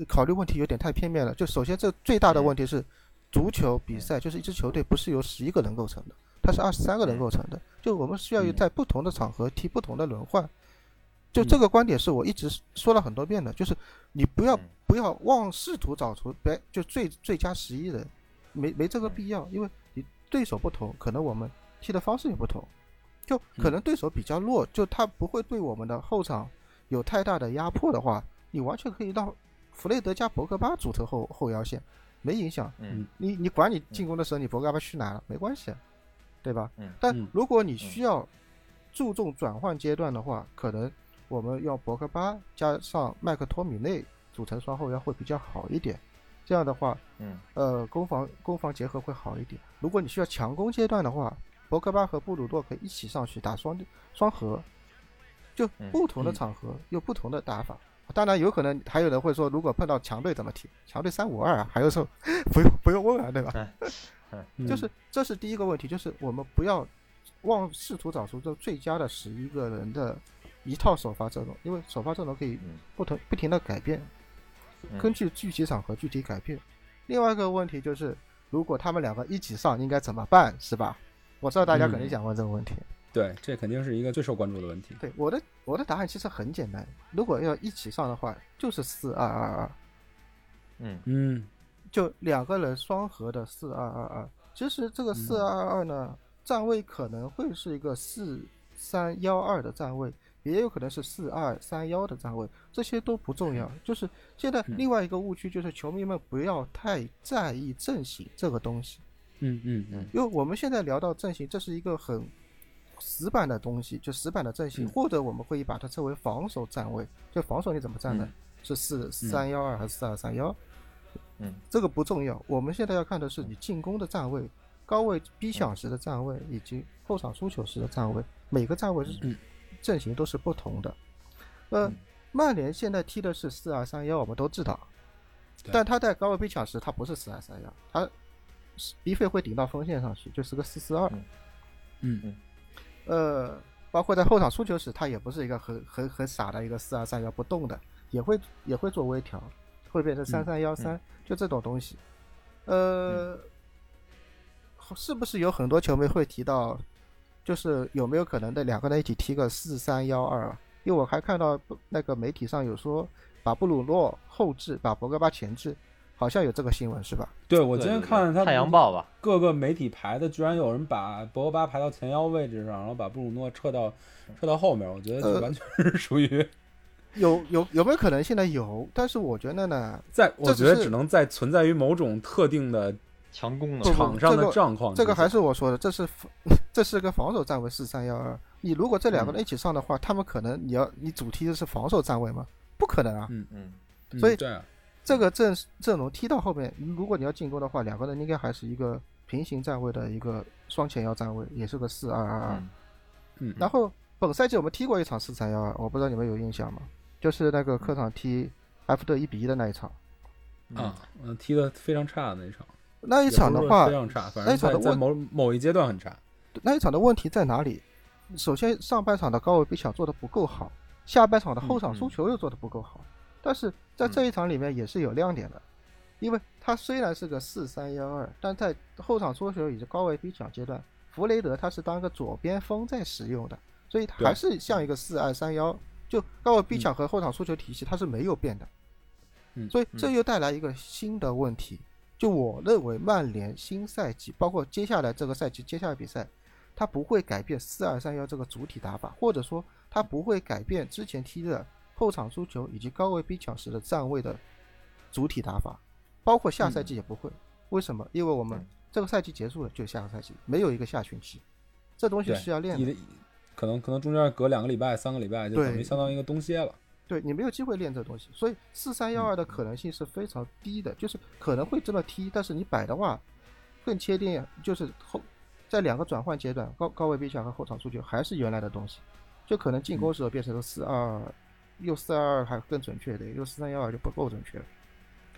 考虑问题有点太片面了。就首先，这最大的问题是，足球比赛就是一支球队不是由十一个人构成的，它是二十三个人构成的。就我们需要在不同的场合踢不同的轮换。就这个观点是我一直说了很多遍的，就是你不要嗯。不要妄试图找出别就最最佳十一人，没没这个必要，因为你对手不同，可能我们踢的方式也不同，就可能对手比较弱，就他不会对我们的后场有太大的压迫的话，你完全可以让弗雷德加博格巴组成后后腰线，没影响。嗯你你管你进攻的时候你博格巴去哪了没关系，对吧？嗯但嗯如果你需要注重转换阶段的话，可能我们要博格巴加上麦克托米内组成双后腰会比较好一点。这样的话，嗯呃，攻防攻防结合会好一点。如果你需要强攻阶段的话，博格巴和布鲁诺可以一起上去打双双核，就嗯不同的嗯场合有不同的打法。当然有可能还有人会说，如果碰到强队怎么踢？强队三五二啊，还有时候 [laughs] 不用不用问啊，对吧？嗯 [laughs] 就是这是第一个问题，就是我们不要妄试图找出这最佳的十一个人的一套首发阵容，因为首发阵容可以嗯不同不停的改变，嗯根据具体场合具体改变。另外一个问题就是，如果他们两个一起上，应该怎么办，是吧？我知道大家肯定嗯想问这个问题。对，这肯定是一个最受关注的问题。对，我的我的答案其实很简单，如果要一起上的话，就是四二二二，嗯嗯就两个人双核的四二二二。其实这个四二二二呢，站位可能会是一个四三幺二的站位，也有可能是四二三幺的站位，这些都不重要。就是现在嗯另外一个误区就是球迷们不要太在意阵型这个东西。嗯嗯嗯因为我们现在聊到阵型，这是一个很死板的东西，就死板的阵型，嗯或者我们会把它称为防守站位。就防守你怎么站呢？嗯是四三幺二还是四二三幺？嗯这个不重要，我们现在要看的是你进攻的站位、高位逼抢时的站位以及后场输球时的站位，每个站位是嗯阵型都是不同的。呃嗯，曼联现在踢的是四二三幺，我们都知道，但他在高位逼抢时，他不是四二三幺，他逼费会顶到锋线上去，就是个四四二。嗯嗯呃，包括在后场输球时，他也不是一个很很很傻的一个四二三幺不动的，也会也会做微调，会变成三三幺三，就这种东西。呃，是不是有很多球迷会提到，就是有没有可能的两个人一起踢个四三幺二？因为我还看到那个媒体上有说，把布鲁诺后置，把博格巴前置，好像有这个新闻是吧？对我今天看他太阳报吧，各个媒体排的，居然有人把博格巴排到前腰位置上，然后把布鲁诺撤到撤到后面，我觉得这呃完全是属于有有有没有可能现在有？但是我觉得呢，在，我觉得只能在存在于某种特定的强攻的不不场上的这个状况。这个还是我说的，这是 [laughs] 这是个防守站位四三幺二。你如果这两个人一起上的话，他们可能你要你主踢的是防守站位吗？不可能啊！嗯嗯所以对啊，这个阵阵容踢到后面，如果你要进攻的话，两个人应该还是一个平行站位的一个双前腰站位，也是个四二二二。嗯嗯，然后本赛季我们踢过一场四三幺二，我不知道你们有印象吗？就是那个客场踢埃弗顿一比一的那一场。啊，嗯，踢的非常差的那一场，那一一场的话非，常差，反正那一场的在某某一阶段很差。那一场的问题在哪里？首先，上半场的高位逼抢做的不够好，下半场的后场输球又做的不够好。但是在这一场里面也是有亮点的，因为他虽然是个四三幺二，但在后场出球以及高位逼抢阶段，弗雷德他是当个左边锋在使用的，所以他还是像一个四二三幺，就高位逼抢和后场出球体系它是没有变的。嗯所以这又带来一个新的问题，就我认为曼联新赛季，包括接下来这个赛季接下来比赛，他不会改变四二三幺这个主体打法，或者说他不会改变之前踢的后场输球以及高位逼抢时的站位的主体打法，包括下赛季也不会。为什么？因为我们嗯这个赛季结束了，就下个赛季，没有一个下旬期，这东西，是要练的。一个可能可能中间隔两个礼拜、三个礼拜，就等于相当于一个冬歇了。对你没有机会练这东西，所以四三幺二的可能性是非常低的，就是可能会这么踢，但是你摆的话，更确定就是后在两个转换阶段，高高位逼抢和后场输球还是原来的东西，就可能进攻时候变成了四二，又四二二还更准确一点，又四三幺二就不够准确了。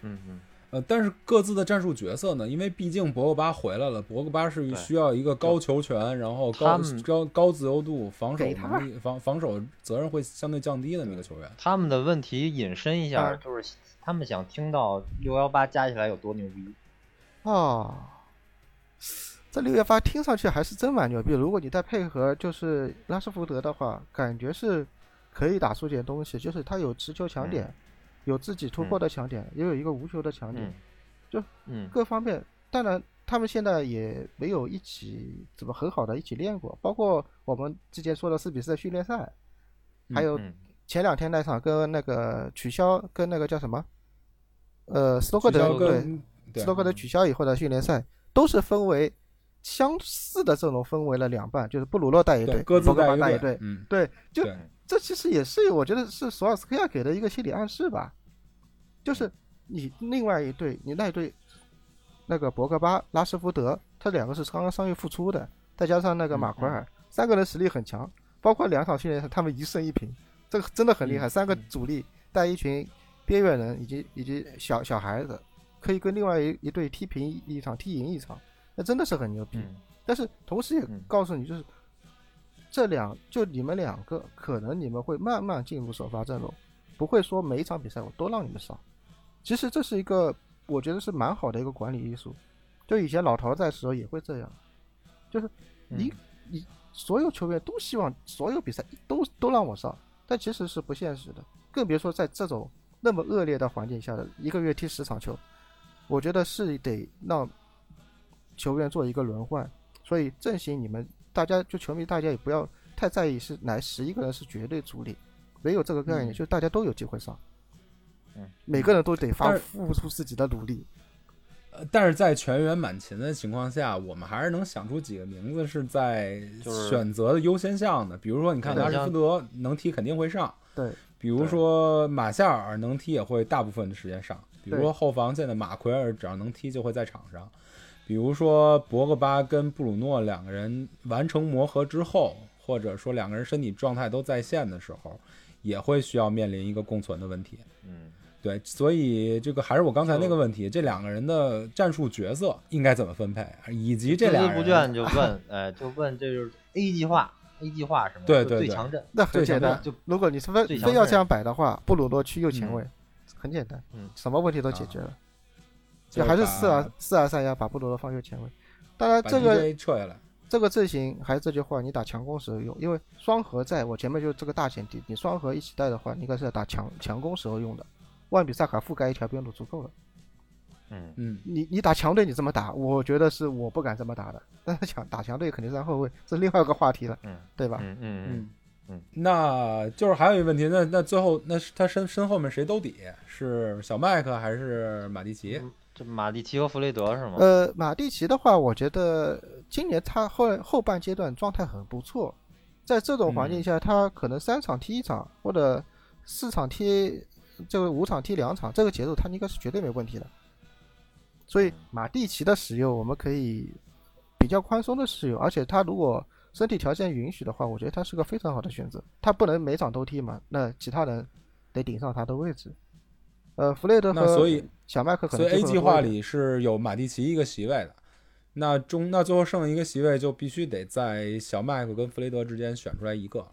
嗯嗯，呃，但是各自的战术角色呢？因为毕竟博格巴回来了，博格巴是需要一个高球权，然后高高高自由度、防守能力、防防守责任会相对降低的那么一个球员。他们的问题引申一下，嗯就是他们想听到六幺八加起来有多牛逼。哦，这六幺八听上去还是真蛮牛逼。如果你再配合就是拉什福德的话，感觉是可以打出点东西，就是他有持球强点，有自己突破的强点，也有一个无球的强点，嗯，就嗯各方面。当然，他们现在也没有一起怎么很好的一起练过，包括我们之前说的四比四的训练赛，还有嗯前两天那场跟那个取消跟那个叫什么，呃，斯托克取消德对斯托克德取消以后的训练赛，都是分为相似的阵容分为了两半，就是布鲁诺带一队博格巴带一个带一队。嗯，对，就对这其实也是我觉得是索尔斯克亚给的一个心理暗示吧，就是你另外一队，你那一队那个博格巴、拉什福德，他两个是刚刚伤愈复出的，再加上那个马奎尔，三个人实力很强，包括两场训练赛他们一胜一平，这个真的很厉害，三个主力带一群边缘人以及以及小小孩子，可以跟另外一一队踢平一一场，踢赢一场，那真的是很牛逼。嗯。但是同时也嗯。告诉你，就是这两就你们两个，可能你们会慢慢进入首发阵容，不会说每一场比赛我都让你们上。其实这是一个我觉得是蛮好的一个管理艺术。就以前老陶在的时候也会这样，就是你、嗯你所有球员都希望所有比赛都都让我上，但其实是不现实的，更别说在这种那么恶劣的环境下的一个月踢十场球，我觉得是得让球员做一个轮换，所以阵型你们大家就球迷大家也不要太在意是哪十一个人是绝对主力，没有这个概念，嗯。就大家都有机会上，嗯，每个人都得发付出自己的努力，呃但是在全员满勤的情况下，我们还是能想出几个名字是在选择的优先项的。比如说，你看对拉什福德能踢肯定会上，对，比如说马夏尔能踢也会大部分的时间上，比如说后防线的马奎尔只要能踢就会在场上，比如说博格巴跟布鲁诺两个人完成磨合之后，或者说两个人身体状态都在线的时候，也会需要面临一个共存的问题。嗯，对，所以这个还是我刚才那个问题，这两个人的战术角色应该怎么分配，以及这孜俩人孜不倦就问，[laughs] 呃，就问这就是 A 计划，A 计划什么？就对对对最强阵，那很简单。就如果你是非非要这样摆的话，布鲁诺去右前嗯卫，很简单，嗯什么问题都解决了。就就还是把四二四二三幺把布鲁诺放右前卫。当然，这个撤下来。这个阵型还是这句话，你打强攻时候用，因为双核在我前面就是这个大前提，你双核一起带的话，你应该是要打强强攻时候用的。万比萨卡覆盖一条边路足够了。嗯，嗯，你你打强队你这么打，我觉得是我不敢这么打的。但是强打强队肯定是让后卫，这是另外一个话题了，嗯对吧？嗯嗯嗯，嗯嗯，那就是还有一个问题，那那最后那是他身身后面谁兜底？是小麦克还是马蒂奇？这马蒂奇和弗雷德是吗？呃，马蒂奇的话，我觉得今年他后后半阶段状态很不错，在这种环境下，他可能三场踢一场，或者四场踢这个五场踢两场，这个节奏他应该是绝对没问题的。所以马蒂奇的使用，我们可以比较宽松的使用，而且他如果身体条件允许的话，我觉得他是个非常好的选择。他不能每场都踢嘛，那其他人得顶上他的位置。呃，弗雷德和那所以小麦克可所以 A 计划里是有马蒂奇一个席位的，那中那最后剩一个席位就必须得在小麦克跟弗雷德之间选出来一个。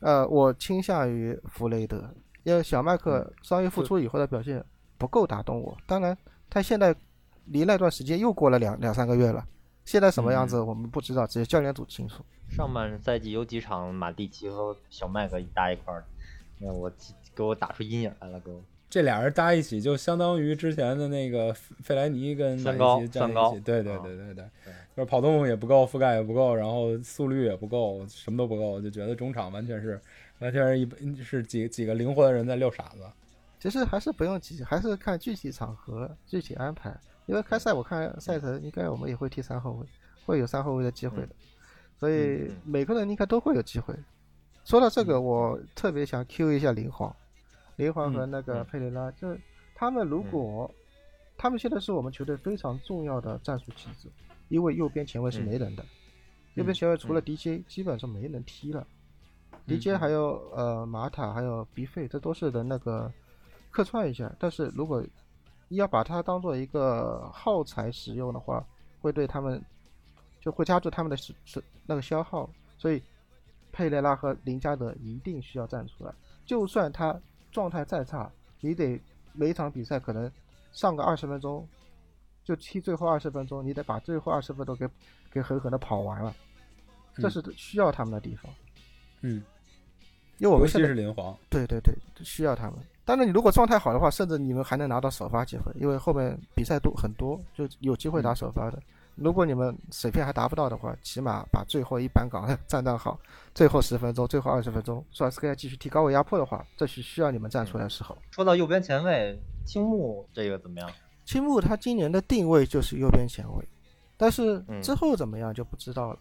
呃，我倾向于弗雷德，因为小麦克伤愈复出以后的表现不够打动我。当然，他现在离那段时间又过了两两三个月了，现在什么样子我们不知道，只有教练组清楚。上半赛季有几场马蒂奇和小麦克搭一块儿，那我给我打出阴影来了，给我。这俩人搭一起，就相当于之前的那个费费莱尼跟马三高站在三高一起，对对啊对对对对，就是跑动也不够，覆盖也不够，然后速率也不够，什么都不够，我就觉得中场完全是完全是一是几几个灵活的人在遛傻子。其实还是不用急，还是看具体场合、具体安排。因为开赛我看赛程，应该我们也会踢三后卫，会有三后卫的机会的，所以每个人应该都会有机会。说到这个，我特别想 Q 一下林皇，林皇和那个嗯。佩雷拉，就是他们如果、他们现在是我们球队非常重要的战术棋子，因为右边前卫是没人的，右边前卫除了 DJ 基本上没人踢了、嗯。D j 还有呃马塔还有比费，这都是的那个客串一下，但是如果要把它当做一个耗材使用的话，会对他们就会加重他们的是是那个消耗，所以佩雷拉和林加德一定需要站出来，就算他状态再差，你得每一场比赛可能上个二十分钟，就踢最后二十分钟，你得把最后二十分钟给给狠狠的跑完了，这嗯是需要他们的地方，嗯，因为我尤其们现在是林皇，对对对，需要他们。当然，你如果状态好的话，甚至你们还能拿到首发机会，因为后面比赛多很多，就有机会打首发的。如果你们水平还达不到的话，起码把最后一板岗站站好，最后十分钟、最后二十分钟，索尔斯克亚继续提高位压迫的话，这是需要你们站出来的时候。说到右边前卫，青木这个怎么样？青木他今年的定位就是右边前卫，但是嗯之后怎么样就不知道了。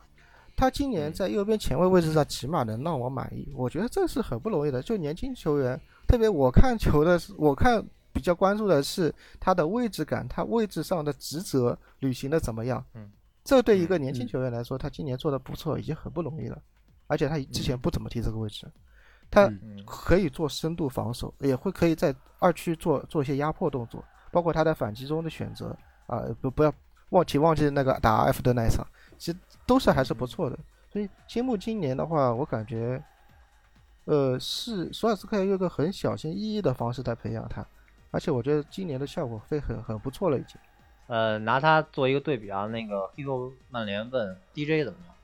他今年嗯在右边前卫位置上起码能让我满意，我觉得这是很不容易的。就年轻球员，特别我看球的是，我看比较关注的是他的位置感，他位置上的职责履行的怎么样。嗯，这对一个年轻嗯球员来说，他今年做的不错，已经很不容易了。而且他之前不怎么踢这个位置，他嗯可以做深度防守，也会可以在二区做做一些压迫动作，包括他在反击中的选择啊、不不要忘记忘记那个打 F 的那一场，其实都是还是不错的。所以青木今年的话，我感觉，呃，是索尔斯克亚用一个很小心翼翼的方式在培养他，而且我觉得今年的效果会很很不错了已经。呃，拿他做一个对比啊，那个黑豆曼联问 DJ 怎么样？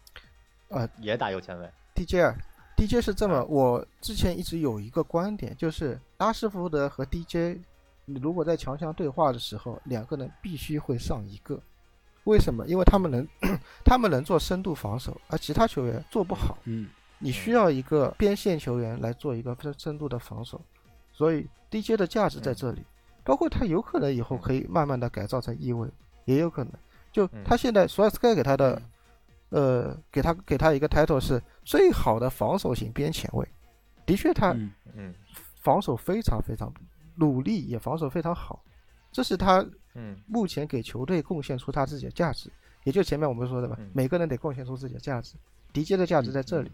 呃，也打右前卫。DJ 啊，DJ 是这么，我之前一直有一个观点，就是拉什福德和 DJ，你如果在强强对话的时候，两个人必须会上一个。为什么？因为他们能，[clears throat] 他们能做深度防守，而其他球员做不好。嗯，你需要一个边线球员来做一个深深度的防守，所以 DJ 的价值在这里。包括他有可能以后可以慢慢的改造成翼位，也有可能。就他现在索尔斯克亚给他的，呃，给他给他一个 title 是最好的防守型边前卫，的确他嗯嗯。防守非常非常努力，也防守非常好，这是他嗯。目前给球队贡献出他自己的价值，也就前面我们说的吧嗯，每个人得贡献出自己的价值，迪杰的价值在这里，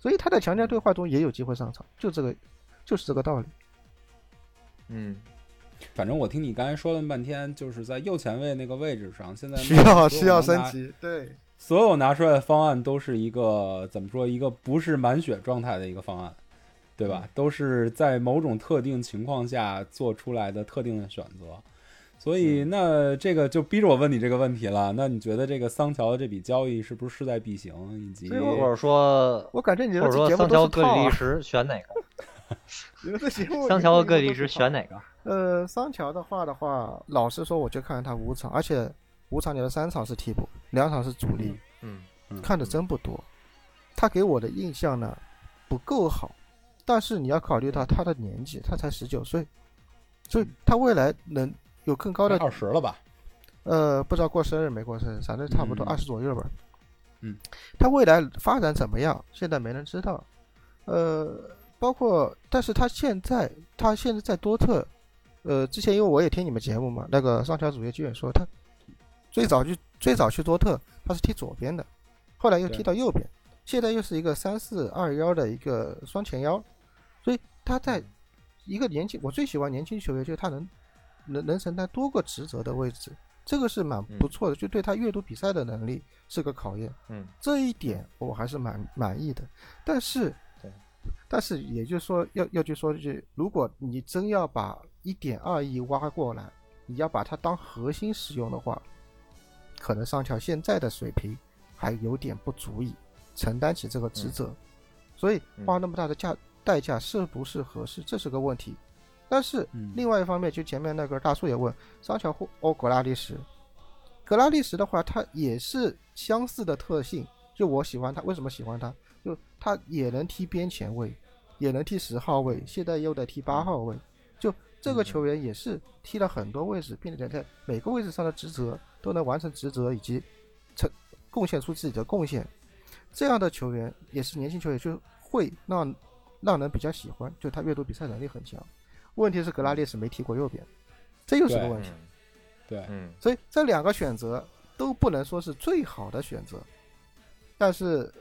所以他在强强对话中也有机会上场，就这个，就是这个道理。嗯反正我听你刚才说了半天，就是在右前卫那个位置上，现在需要需要升级，对，所有拿出来的方案都是一个怎么说？一个不是满血状态的一个方案，对吧？都是在某种特定情况下做出来的特定的选择。所以，那这个就逼着我问你这个问题了。那你觉得这个桑乔的这笔交易是不是势在必行？以及所以我或者说我感觉你或者说的节目桑乔格都是套啊，里利什选哪个？[laughs] 你们的节目桑乔和格里利什里选哪个？呃，桑乔的话的话，老实说，我就看他五场，而且五场里的三场是替补，两场是主力，嗯嗯看的真不多。他给我的印象呢不够好，但是你要考虑到他的年纪，他才十九岁，所以他未来能有更高的二十了吧？呃，不知道过生日没过生日，反正差不多嗯二十左右吧。嗯，他未来发展怎么样，现在没人知道。呃，包括，但是他现在，他现在在多特，呃，之前因为我也听你们节目嘛，那个上桥主页居远说他最早去最早去多特，他是踢左边的，后来又踢到右边，现在又是一个三四二幺的一个双前腰，所以他在一个年轻，我最喜欢年轻球员，就是他能能能承担多个职责的位置，这个是蛮不错的，就对他阅读比赛的能力是个考验。嗯这一点我还是蛮满意的。但是对，但是也就是说，要要去说就是，如果你真要把一点二亿挖过来，你要把它当核心使用的话，可能上桥现在的水平还有点不足以承担起这个职责，所以嗯花那么大的价代价是不是合适，这是个问题。但是嗯，另外一方面，就前面那个大叔也问，上桥或哦格拉利什，格拉利什的话，他也是相似的特性。就我喜欢他，为什么喜欢他？就他也能踢边前卫，也能踢十号位，现在又在踢八号位。就这个球员也是踢了很多位置，并且在每个位置上的职责都能完成职责，以及成贡献出自己的贡献。这样的球员也是年轻球员，就会让让人比较喜欢，就他阅读比赛能力很强。问题是格拉利什没踢过右边，这又是个问题。对，嗯所以这两个选择都不能说是最好的选择，但是、呃、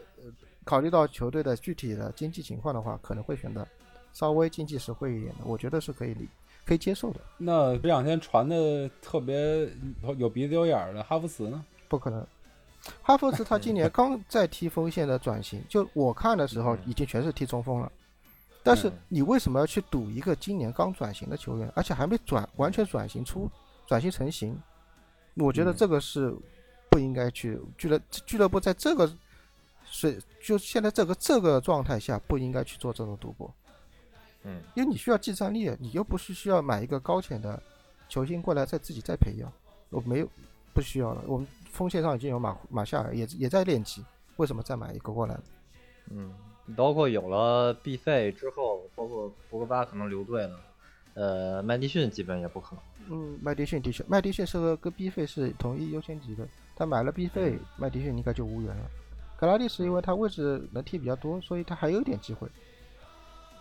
考虑到球队的具体的经济情况的话，可能会选择稍微经济实惠一点的，我觉得是可以理可以接受的。那这两天传的特别有鼻子有眼儿的哈弗茨呢？不可能，哈弗茨他今年刚在踢锋线的转型，[laughs] 就我看的时候嗯已经全是踢中锋了。但是嗯你为什么要去赌一个今年刚转型的球员，而且还没转完全转型出转型成型？我觉得嗯这个是不应该去俱乐俱乐部在这个水就现在这个这个状态下不应该去做这种赌博，嗯因为你需要计战力，你又不是需要买一个高潜的球星过来再自己再培养，我没有不需要了，我们锋线上已经有马马夏尔也也在练级，为什么再买一个过来？嗯，包括有了毕费之后，包括博格巴可能留队了，呃，麦迪逊基本也不可能。嗯，麦迪逊的确，麦迪逊是和跟 B 费是同一优先级的，他买了 B 费，麦迪逊应该就无缘了。格拉利什因为他位置能踢比较多，所以他还有一点机会。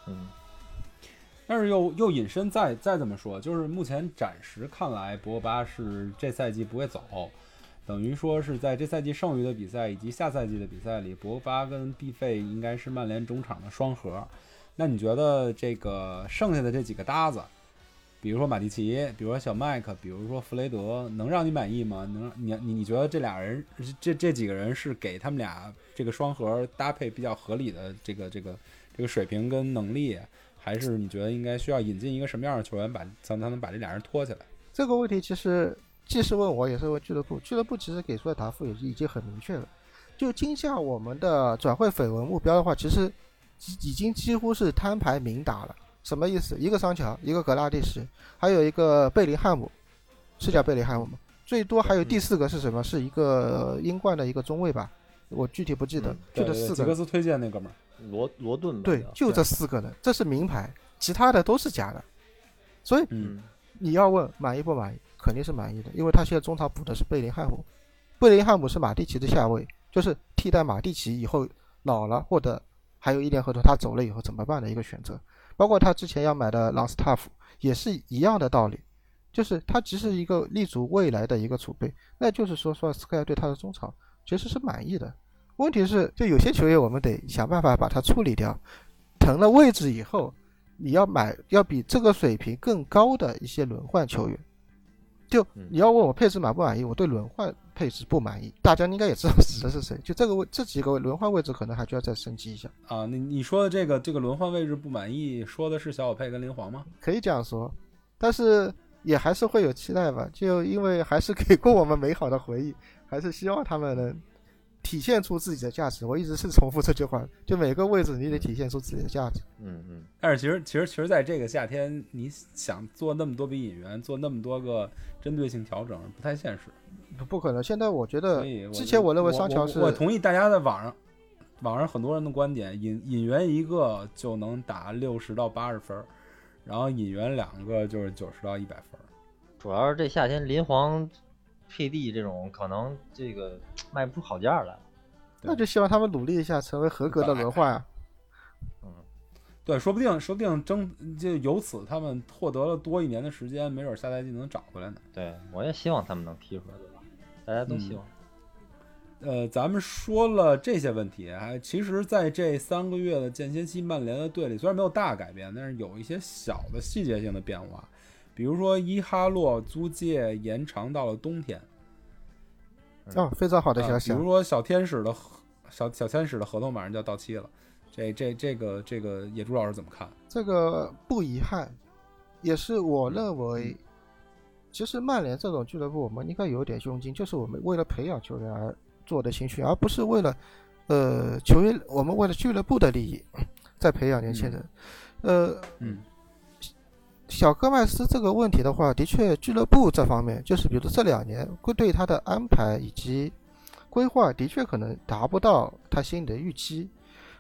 嗯但是又又引申再再怎么说，就是目前暂时看来，博格巴是这赛季不会走，等于说是在这赛季剩余的比赛以及下赛季的比赛里，博格巴跟毕费应该是曼联中场的双核。那你觉得这个剩下的这几个搭子，比如说马蒂奇，比如说小麦克，比如说弗雷德，能让你满意吗？能你你你觉得这俩人这这几个人是给他们俩这个双核搭配比较合理的这个这个这个水平跟能力，还是你觉得应该需要引进一个什么样的球员把才能把这俩人拖起来？这个问题其实既是问我，也是问俱乐部。俱乐部其实给出的答复也已经很明确了。就今夏我们的转会绯闻目标的话，其实已经几乎是摊牌明打了。什么意思？一个桑乔，一个格拉蒂什，还有一个贝林汉姆，是叫贝林汉姆吗？最多还有第四个是什么？是一个英冠的一个中卫吧？我具体不记得，就这四个。吉格斯推荐那哥们儿，罗罗顿对，就这四个人，这是名牌，其他的都是假的。所以嗯，你要问满意不满意，肯定是满意的，因为他现在中场补的是贝林汉姆，贝林汉姆是马蒂奇的下位，就是替代马蒂奇以后老了或者还有一年合同他走了以后怎么办的一个选择。包括他之前要买的朗斯塔夫也是一样的道理，就是他其实一个立足未来的一个储备，那就是说说斯科亚对他的中场其实是满意的。问题是，就有些球员我们得想办法把它处理掉，腾了位置以后，你要买要比这个水平更高的一些轮换球员。就嗯你要问我配置满不满意，我对轮换配置不满意。大家应该也知道指的是谁，就这个位这几个轮换位置可能还需要再升级一下，啊，你你说的这个这个轮换位置不满意，说的是小小佩跟林皇吗？可以这样说。但是也还是会有期待吧，就因为还是给过我们美好的回忆，还是希望他们能体现出自己的价值。[laughs] 我一直是重复这句话，就每个位置你得体现出自己的价值。嗯嗯，但是其实其实其实在这个夏天，你想做那么多笔引援，做那么多个针对性调整，不太现实。不不可能，现在我觉得之前我认为桑乔我是我同意大家在网上网上很多人的观点，引引援一个就能打六十到八十分儿，然后引援两个就是九十到一百分儿。主要是这夏天林皇、PD 这种可能这个 [tsk] 卖不出好价来。那就希望他们努力一下，成为合格的轮换啊。[laughs] 嗯，对，说不定说不定争就由此他们获得了多一年的时间，没准儿下赛季能找回来呢。对，我也希望他们能踢出来，对吧？大家都希望。呃，咱们说了这些问题，还其实在这三个月的间歇期，曼联的队里虽然没有大改变，但是有一些小的细节性的变化，比如说伊哈洛租借延长到了冬天，哦，非常好的消息啊呃比如！说小天使的合小小天使的合同马上就要到期了，这这这个这个野猪老师怎么看？这个不遗憾，也是我认为，其实曼联这种俱乐部，我们应该有点胸襟，就是我们为了培养球员而做的青训，而不是为了呃球员，我们为了俱乐部的利益在培养年轻人。呃，嗯小戈麦斯这个问题的话，的确俱乐部这方面，就是比如这两年会对他的安排以及规划，的确可能达不到他心里的预期。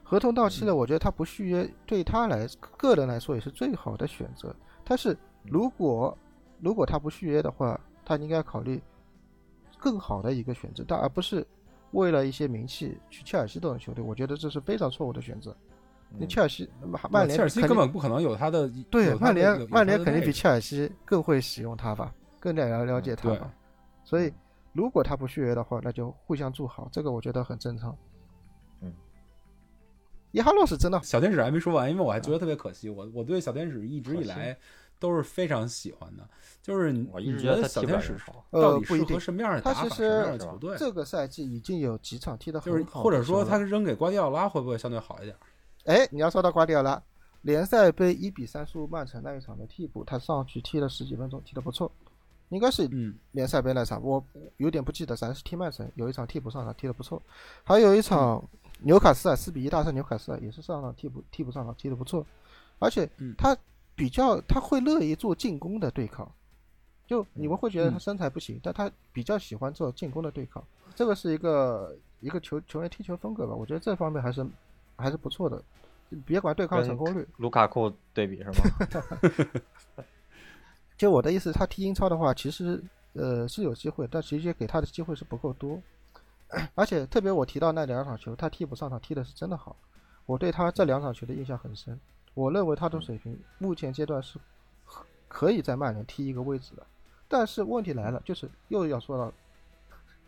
合同到期了，我觉得他不续约对他来个人来说也是最好的选择。但是如果如果他不续约的话，他应该考虑更好的一个选择，但而不是为了一些名气去切尔西这种球队。我觉得这是非常错误的选择。那切尔西、曼联切尔西根本不可能有他的对曼联，曼联肯定比切尔西更会使用他吧，更了了解他对吧。所以，如果他不续约的话，那就互相祝好，这个我觉得很正常。嗯，伊哈洛是真的，小天使还没说完，因为我还觉得特别可惜，我我对小天使一直以来都是非常喜欢的，就是你我一直你觉得小天使到底适呃不一定合什么样的他打法，其什么样实的球队？这个赛季已经有几场踢得就是很好或者说他扔给瓜迪奥拉会不会相对好一点？哎，你要说到瓜迪奥拉，联赛杯一比三输曼城那一场的替补，他上去踢了十几分钟，踢得不错，应该是嗯。联赛杯那场，我有点不记得，咱是踢曼城，有一场替补上场踢得不错，还有一场纽卡斯尔四比一大胜纽卡斯尔，也是上场替补替补上场踢得不错，而且嗯他比较他会乐意做进攻的对抗，就你们会觉得他嗯。身材不行，但他比较喜欢做进攻的对抗，这个是一个一个球球员踢球风格吧，我觉得这方面还是还是不错的，别管对抗成功率，卢卡库对比是吗？[laughs] 就我的意思，他踢英超的话，其实呃是有机会，但其实给他的机会是不够多。[coughs] 而且特别我提到那两场球，他替补上场踢的是真的好，我对他这两场球的印象很深。我认为他的水平目前阶段是可可以在曼联踢一个位置的。但是问题来了，就是又要说到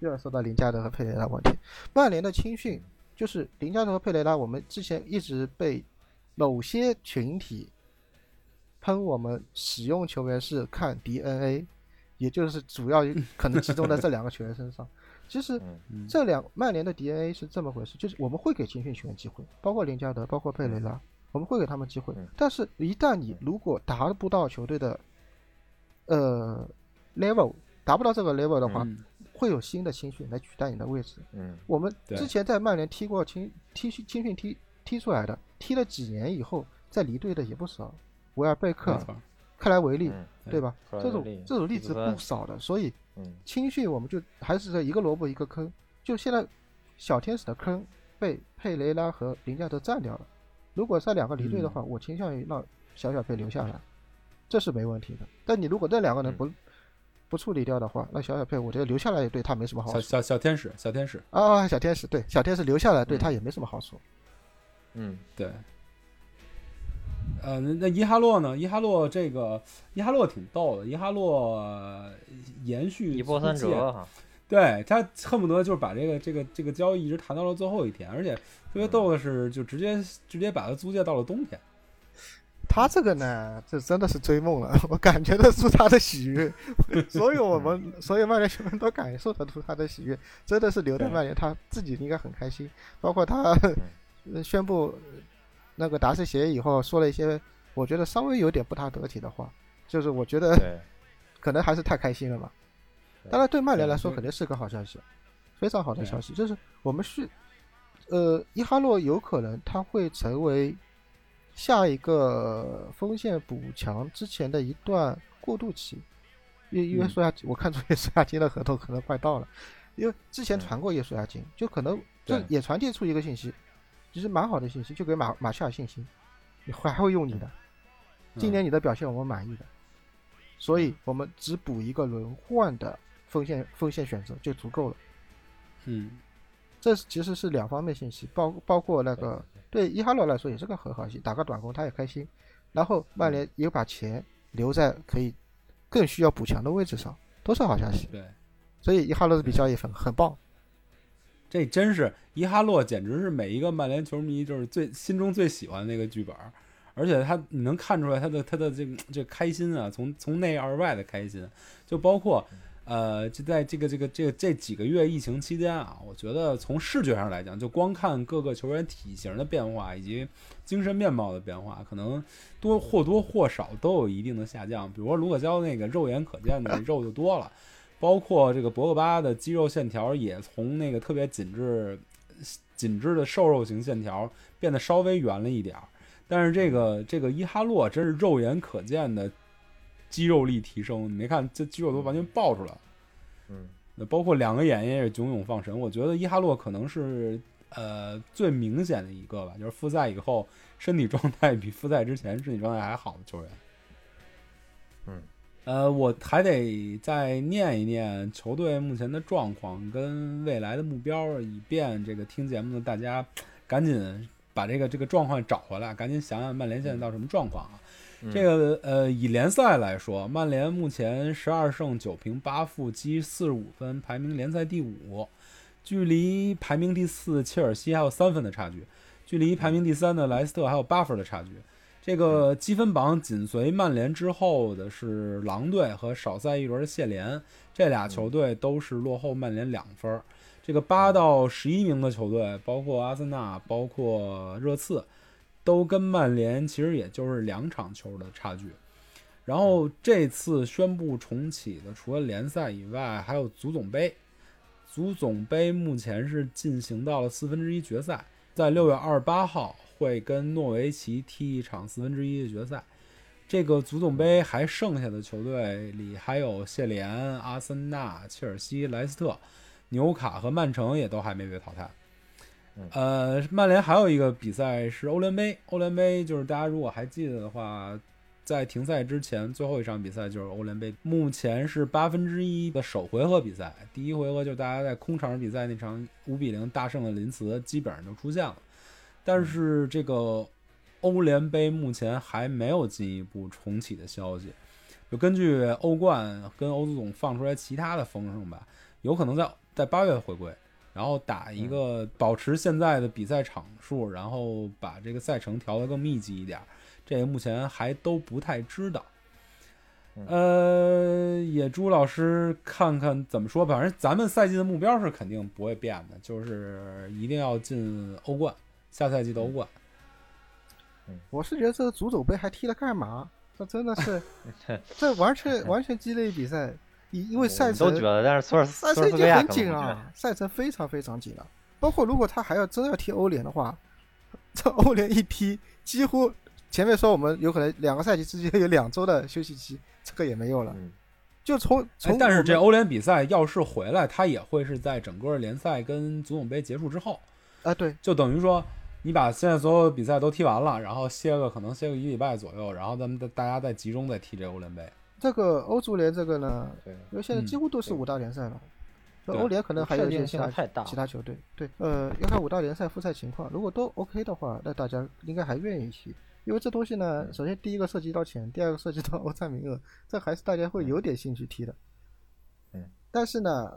又要说到林加德和佩雷拉问题。曼联的青训就是林加德和佩雷拉，我们之前一直被某些群体喷我们使用球员是看 DNA，也就是主要 [laughs] 可能集中在这两个球员身上。其实这两曼联的 DNA 是这么回事，就是我们会给青训球员机会，包括林加德，包括佩雷拉，我们会给他们机会嗯。但是，一旦你如果达不到球队的呃 level，达不到这个 level 的话，嗯会有新的青训来取代你的位置。嗯我们之前在曼联踢过青踢青训踢踢出来的，踢了几年以后再离队的也不少，维尔贝克克莱维利，嗯对吧？这种这种例子不少的，所以嗯青训我们就还是这一个萝卜一个坑，就现在小天使的坑被佩雷拉和林加德占掉了。如果这两个离队的话，我倾向于让小小贝留下来，这是没问题的。但你如果这两个人不、不处理掉的话，那小小佩我觉得留下来也对他没什么好处小小小天使，小天使，啊。小天使对小天使留下来对嗯他也没什么好处。嗯对。呃，那那伊哈洛呢？伊哈洛这个伊哈洛挺逗的，伊哈洛呃延续一波三折哈，对他恨不得就是把这个这个这个交易一直谈到了最后一天，而且特别逗的是，就直接直接把他租借到了冬天。他这个呢，这真的是追梦了，[laughs] 我感觉得出他的喜悦，[laughs] 所有我们所有曼联球迷都感受得出他的喜悦，真的是留在曼联，他自己应该很开心。包括他呃 [laughs] 宣布那个达成协议以后，说了一些我觉得稍微有点不大得体的话，就是我觉得，可能还是太开心了吧。当然，对曼联来说肯定是个好消息，非常好的消息。就是我们是，呃，伊哈洛有可能他会成为下一个锋线补强之前的一段过渡期，因因为嗯。苏亚，[laughs] 我看出叶苏亚金的合同可能快到了，因为之前嗯传过叶苏亚金，就可能就也传递出一个信息，其实蛮好的信息，就给马马切尔信心，你会还会用你的。今年你的表现我们满意的，所以我们只补一个轮换的锋线锋线选择就足够了。嗯，这其实是两方面信息，包包括那个对伊哈洛来说也是个很好戏，打个短工他也开心。然后曼联也把钱留在可以更需要补强的位置上，都是好消息。对，所以伊哈洛这笔交易很很棒。这真是伊哈洛，简直是每一个曼联球迷就是最心中最喜欢的那个剧本，而且他你能看出来他的他的这个这个开心啊，从从内而外的开心，就包括呃，就在这个这个这个这几个月疫情期间啊，我觉得从视觉上来讲，就光看各个球员体型的变化以及精神面貌的变化，可能多或多或少都有一定的下降。比如说卢克肖那个肉眼可见的肉就多了。包括这个博格巴的肌肉线条也从那个特别紧致、紧致的瘦肉型线条变得稍微圆了一点儿，但是这个这个伊哈洛真是肉眼可见的肌肉力提升，你没看这肌肉都完全爆出来了。嗯那包括两个眼也是炯炯放神，我觉得伊哈洛可能是呃最明显的一个吧，就是复赛以后身体状态比复赛之前身体状态还好的球员。嗯，呃，我还得再念一念球队目前的状况跟未来的目标，以便这个听节目的大家赶紧把这个这个状况找回来，赶紧想想曼联现在到什么状况啊？嗯。这个呃，以联赛来说，曼联目前十二胜九平八负，积四十五分，排名联赛第五，距离排名第四的切尔西还有三分的差距，距离排名第三的莱斯特还有八分的差距。这个积分榜紧随曼联之后的是狼队和少赛一轮的谢联，这俩球队都是落后曼联两分儿。这个八到十一名的球队，包括阿森纳，包括热刺，都跟曼联其实也就是两场球的差距。然后这次宣布重启的，除了联赛以外，还有足总杯。足总杯目前是进行到了四分之一决赛，在六月二十八号会跟诺维奇踢一场四分之一的决赛。这个足总杯还剩下的球队里还有谢联、阿森纳、切尔西、莱斯特、纽卡和曼城也都还没被淘汰。呃，曼联还有一个比赛是欧联杯，欧联杯就是大家如果还记得的话，在停赛之前最后一场比赛就是欧联杯，目前是八分之一的首回合比赛，第一回合就大家在空场比赛那场五比零大胜的林茨，基本上就出现了，但是这个欧联杯目前还没有进一步重启的消息，就根据欧冠跟欧足总放出来其他的风声吧，有可能在在八月回归。然后打一个保持现在的比赛场数，然后把这个赛程调得更密集一点，这个目前还都不太知道。嗯呃，野猪老师看看怎么说吧，反正咱们赛季的目标是肯定不会变的，就是一定要进欧冠，下赛季的欧冠。我是觉得这个足总杯还踢了干嘛？这真的是，[laughs] 这完全完全鸡肋比赛，因因为赛程我们都觉得，但是索尔赛程已经很紧了，赛程非常非常紧了。包括如果他还要真要踢欧联的话，这欧联一踢，几乎前面说我们有可能两个赛季之间有两周的休息期，这个也没有了。嗯就从哎从，但是这欧联比赛要是回来，他也会是在整个联赛跟足总杯结束之后，啊对，就等于说你把现在所有比赛都踢完了，然后歇个可能歇个一礼拜左右，然后咱们大大家再集中再踢这欧联杯。这个欧足联这个呢，因为现在嗯几乎都是五大联赛了，欧联可能还有一些其他其他球队。对，呃，要看五大联赛复赛情况，如果都 OK 的话，那大家应该还愿意踢。因为这东西呢，首先第一个涉及到钱，第二个涉及到欧战名额，这还是大家会有点兴趣踢的。嗯。但是呢，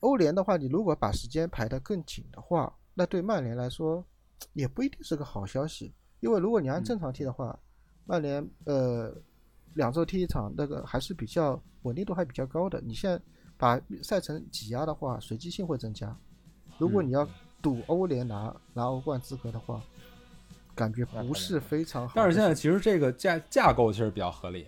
欧联的话，你如果把时间排得更紧的话，那对曼联来说也不一定是个好消息。因为如果你按正常踢的话，曼联呃两周踢一场，那个还是比较稳定度还比较高的。你现在把赛程挤压的话，随机性会增加。如果嗯你要赌欧联拿拿欧冠资格的话，感觉不是非常好。但是现在其实这个架架构其实比较合理，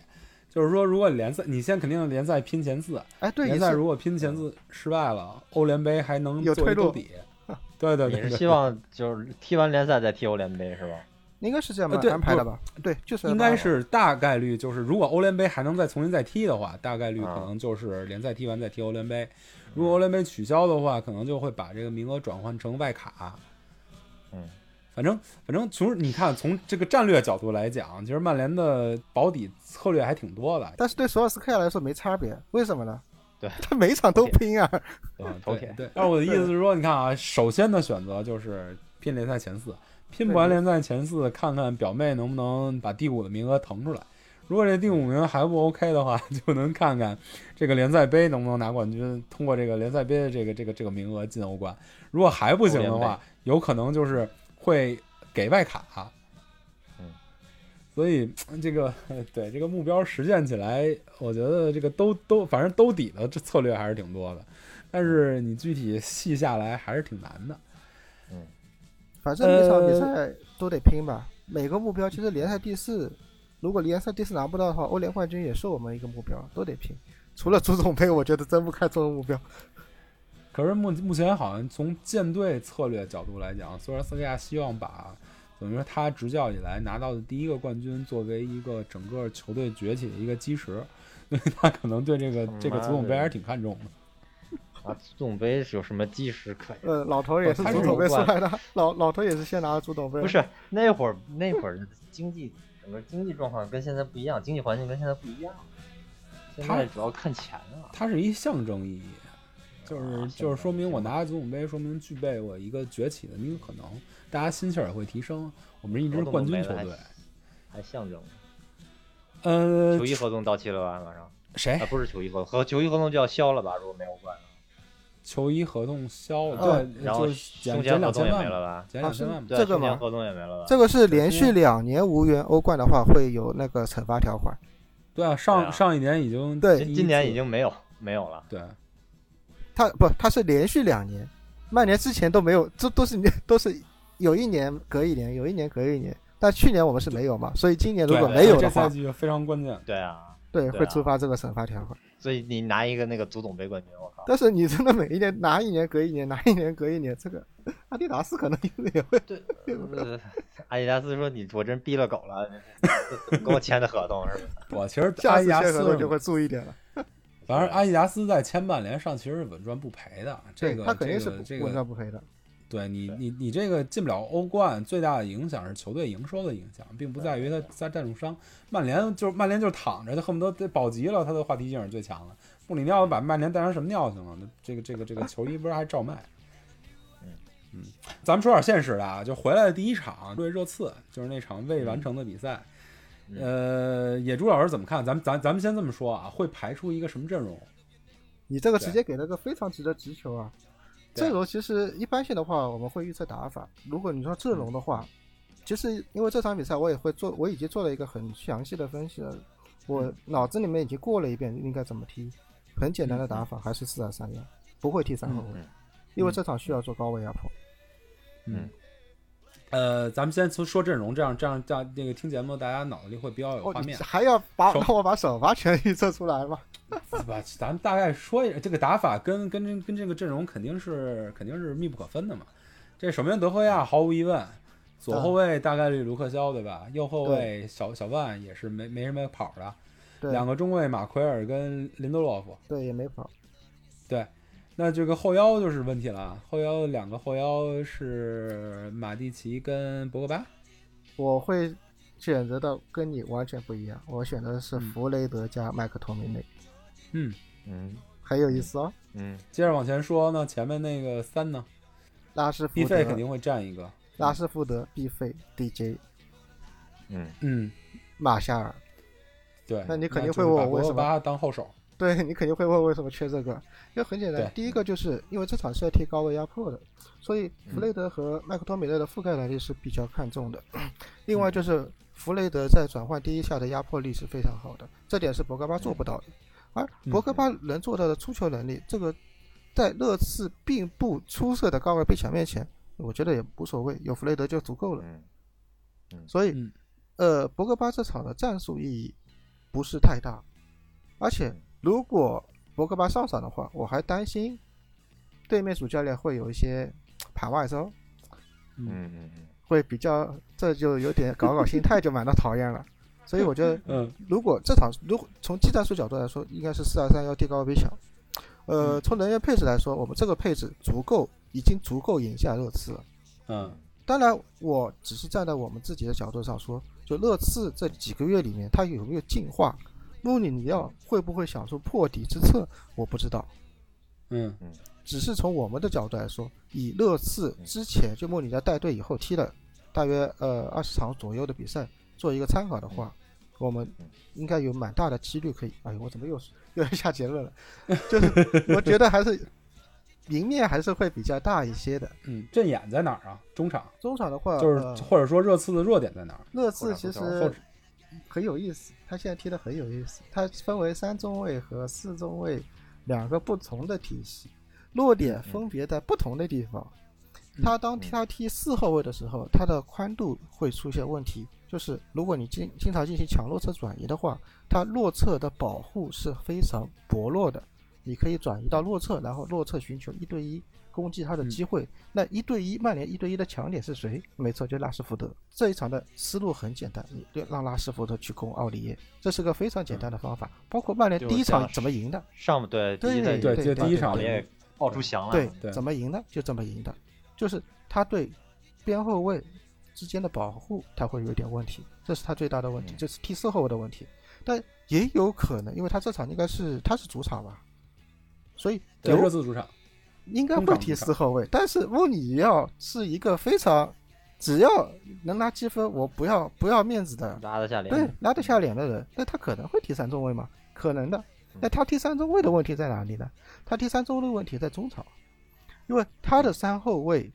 就是说如果联赛你现在肯定联赛拼前四，哎，对，联赛如果拼前四失败了，欧联杯还能有退路做一兜底。[laughs] 对对对，对你是希望就是踢完联赛再踢欧联杯是吧？应该是这样吧安排的吧？对，就是应该是大概率就是，如果欧联杯还能再重新再踢的话，大概率可啊能就是联赛踢完再踢欧联杯。如果欧联杯取消的话，可能就会把这个名额转换成外卡。嗯，反正反正从你看从这个战略角度来讲，其实曼联的保底策略还挺多的。但是对索尔斯克亚来说没差别，为什么呢？[laughs] 对他每场都拼啊。对啊，头铁对对。但是我的意思是说，你看啊，首先的选择就是拼联赛前四，拼不完联赛前四，看看表妹能不能把第五的名额腾出来。如果这第五名还不 OK 的话，[laughs] 就能看看这个联赛杯能不能拿冠军，通过这个联赛杯的这个这个这个名额进欧冠。如果还不行的话，有可能就是会给外卡。嗯，所以这个对这个目标实现起来，我觉得这个兜兜反正兜底的这策略还是挺多的，但是你具体细下来还是挺难的。反正每场比呃赛都得拼吧。每个目标其实联赛第四，如果联赛第四拿不到的话，欧联冠军也是我们一个目标，都得拼。除了足总杯，我觉得真不看作为目标。[laughs] 可是目目前好像从舰队策略角度来讲，虽然斯克亚希望把等于说他执教以来拿到的第一个冠军作为一个整个球队崛起的一个基石，所 [laughs] 以他可能对这个这个足总杯还是挺看重的。啊，足总杯有什么基石可言？[laughs] 呃，老头也是他是足总杯出来的，老老头也是先拿了足总杯。不是那会儿那会儿经济整个经济状况跟现在不一样，经济环境跟现在不一样。现他在主要看钱啊。它是一象征意义，就是啊就是说明我拿了足总杯，说明具备我一个崛起的一个可能，大家心气儿也会提升。我们是一支冠军球队。还象征。呃球，衣合同到期了吧？马上谁啊，不是球衣合同，和球衣合同就要消了吧？如果没有冠球衣合同消了，哦对，然后就是减减两前合同也千万，没了吧？减两千万这个吗合同也没了吧？这个是连续两年无缘欧冠的话，会有那个惩罚条款。对啊，上啊上一年已经对今今年已经没有没有了。对，他不，他是连续两年，曼联之前都没有，这都是都是有一年隔一年，有一年隔一年。但去年我们是没有嘛，所以今年如果没有的话，这赛季就非常关键。对啊，对，会触发这个惩罚条款。所以你拿一个那个足总杯冠军，我靠！但是你真的每一年拿一年隔一年，拿一年隔一年，这个 [laughs] 阿迪达斯可能也会对，呃阿迪达斯说你我真逼了狗了，跟我签的合同是吧？[laughs] 我其实下次阿迪达斯签合同就会注意点了。反正阿迪达斯在签曼联上其实是稳赚不赔的，这个他肯定是这个稳赚不赔的。对你你你这个进不了欧冠，最大的影响是球队营收的影响，并不在于他在赞助商。曼联就是曼联就是躺着，他恨不得得保级了，他的话题性是最强的。穆里尼奥把曼联带成什么尿性了？那这个这个这个球衣不是还照卖？[laughs] 嗯嗯，咱们说点现实的啊，就回来的第一场对热刺，就是那场未完成的比赛。嗯呃，野猪老师怎么看？咱们咱咱们先这么说啊，会排出一个什么阵容？你这个直接给了个非常值得直球啊！对阵容其实一般性的话，我们会预测打法。如果你说阵容的话，其实因为这场比赛我也会做，我已经做了一个很详细的分析了。我脑子里面已经过了一遍应该怎么踢，很简单的打法还是四二三幺，不会踢三后卫嗯，因为这场需要做高位压迫。嗯，呃，咱们先从说阵容，这样这样这样那个听节目大家脑子里会比较有画面。还要把手让我把首发全预测出来吗？[laughs] 吧，咱们大概说一下这个打法跟跟跟这个阵容肯定是肯定是密不可分的嘛。这守门员德赫亚毫无疑问，左后卫大概率卢克肖对吧？右后卫小小万也是没没什么跑的，两个中卫马奎尔跟林德洛夫。对，也没跑。对，那这个后腰就是问题了，后腰两个后腰是马蒂奇跟博格巴。我会选择的跟你完全不一样，我选择的是嗯弗雷德加麦克托米内，嗯，嗯很有意思哦。嗯接着往前说，那前面那个三呢？拉什福德必、费肯定会占一个。拉什福德、必费、DJ、嗯嗯，马夏尔。对。那你肯定会问我为什么博格巴当后手。对你肯定会问为什么缺这个，因为很简单，第一个就是因为这场是要踢高位压迫的，所以嗯。弗雷德和麦克托米奈的覆盖能力是比较看重的。[clears throat] 另嗯。外就是弗雷德在转换第一下的压迫力是非常好的，这点是博格巴做不到的。而嗯。博格巴能做到的出球能力，这个在热刺并不出色的高位逼抢面前，我觉得也无所谓，有弗雷德就足够了。嗯。所以嗯，呃，博格巴这场的战术意义不是太大，而且如果博格巴上场的话，我还担心对面主教练会有一些盘外招，嗯嗯嗯会比较，这就有点搞搞心态，就蛮的讨厌了。[laughs] 所以我觉得，嗯如果这场如果从技战术角度来说，应该是四二三幺低高逼抢。呃，从人员配置来说，我们这个配置足够，已经足够赢下热刺了。嗯当然，我只是站在我们自己的角度上说，就热刺这几个月里面，他有没有进化？穆里尼奥会不会想出破敌之策？我不知道。嗯嗯只是从我们的角度来说，以热刺之前就穆里尼奥带队以后踢了大约呃二十场左右的比赛做一个参考的话，我们应该有蛮大的几率可以。哎呦，我怎么又又要下结论了？[laughs] 就是我觉得还是赢面还是会比较大一些的。嗯，阵眼在哪儿啊？中场中场的话，就是呃或者说热刺的弱点在哪儿？热刺其实很有意思，他现在踢的很有意思，他分为三中卫和四中卫两个不同的体系，落点分别在不同的地方。他当他踢四后卫的时候，他的宽度会出现问题，就是如果你经经常进行强弱侧转移的话，他弱侧的保护是非常薄弱的。你可以转移到弱侧，然后弱侧寻求一对一攻击他的机会。那一对一，曼联一对一的强点是谁？没错，就拉什福德。这一场的思路很简单，你就让拉什福德去攻奥利耶，这是个非常简单的方法。包括曼联第一场怎么赢的，上对第一对对就第一场也爆出翔来对了，对怎么赢的就这么赢的，就是他对边后卫之间的保护他会有点问题，这是他最大的问题，嗯这是踢四后卫的问题。但也有可能，因为他这场应该是他是主场吧，所以对，热有刺主场。应该会踢四后卫。但是穆里尼奥是一个非常只要能拿积分，我不要不要面子的，拉得下脸。对，拉得下脸的人，那他可能会踢三中卫吗？可能的。那他踢三中卫的问题在哪里呢？他踢三中卫的问题在中场，因为他的三后卫，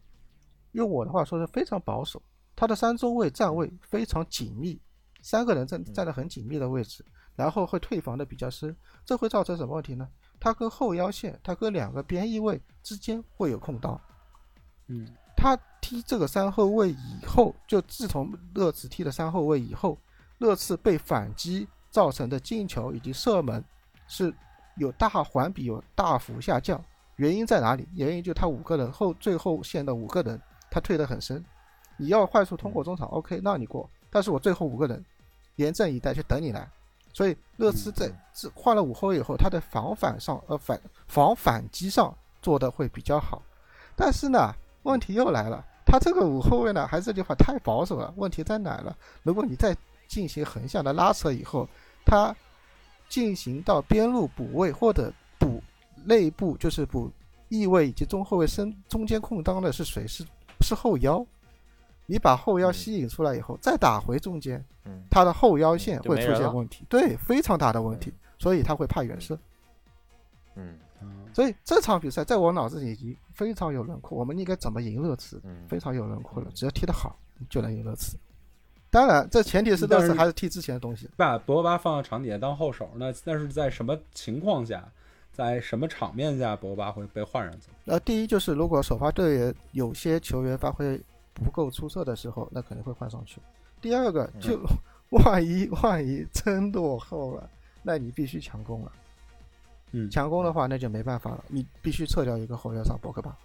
用我的话说是非常保守，他的三中卫站位非常紧密，三个人站站得很紧密的位置，然后会退防的比较深，这会造成什么问题呢？他跟后腰线，他跟两个边翼位之间会有空档，嗯他踢这个三后卫以后，就自从热刺踢了三后卫以后，热刺被反击造成的进球以及射门是有大环比有大幅下降。原因在哪里？原因就他五个人后最后线的五个人，他退得很深。你要快速通过中场，OK，让你过，但是我最后五个人严阵以待，去等你来。所以热刺在这换了五后卫以后，他的防反上呃反防反击上做的会比较好。但是呢，问题又来了，他这个五后卫呢，还是这句话太保守了。问题在哪儿了？如果你再进行横向的拉扯以后，他进行到边路补位或者补内部，就是补翼位以及中后卫身中间空当的是谁？是是后腰。你把后腰吸引出来以后，再打回中间，嗯，他的后腰线会出现问题，对，非常大的问题，所以他会怕远射。嗯，嗯所以这场比赛在我脑子里已经非常有轮廓，我们应该怎么赢热刺，嗯，非常有轮廓了。只要踢得好，就能赢热刺。当然，这前提是热刺还是踢之前的东西。把博格巴放到场底下当后手，那那是在什么情况下，在什么场面下博格巴会被换上去？呃，第一就是如果首发队员有些球员发挥不够出色的时候，[laughs] 那肯定会换上去。第二个就 [laughs] 万一 [laughs] 万一真落后了，那你必须强攻了。嗯强攻的话，那就没办法了，你必须撤掉一个后腰上博格巴。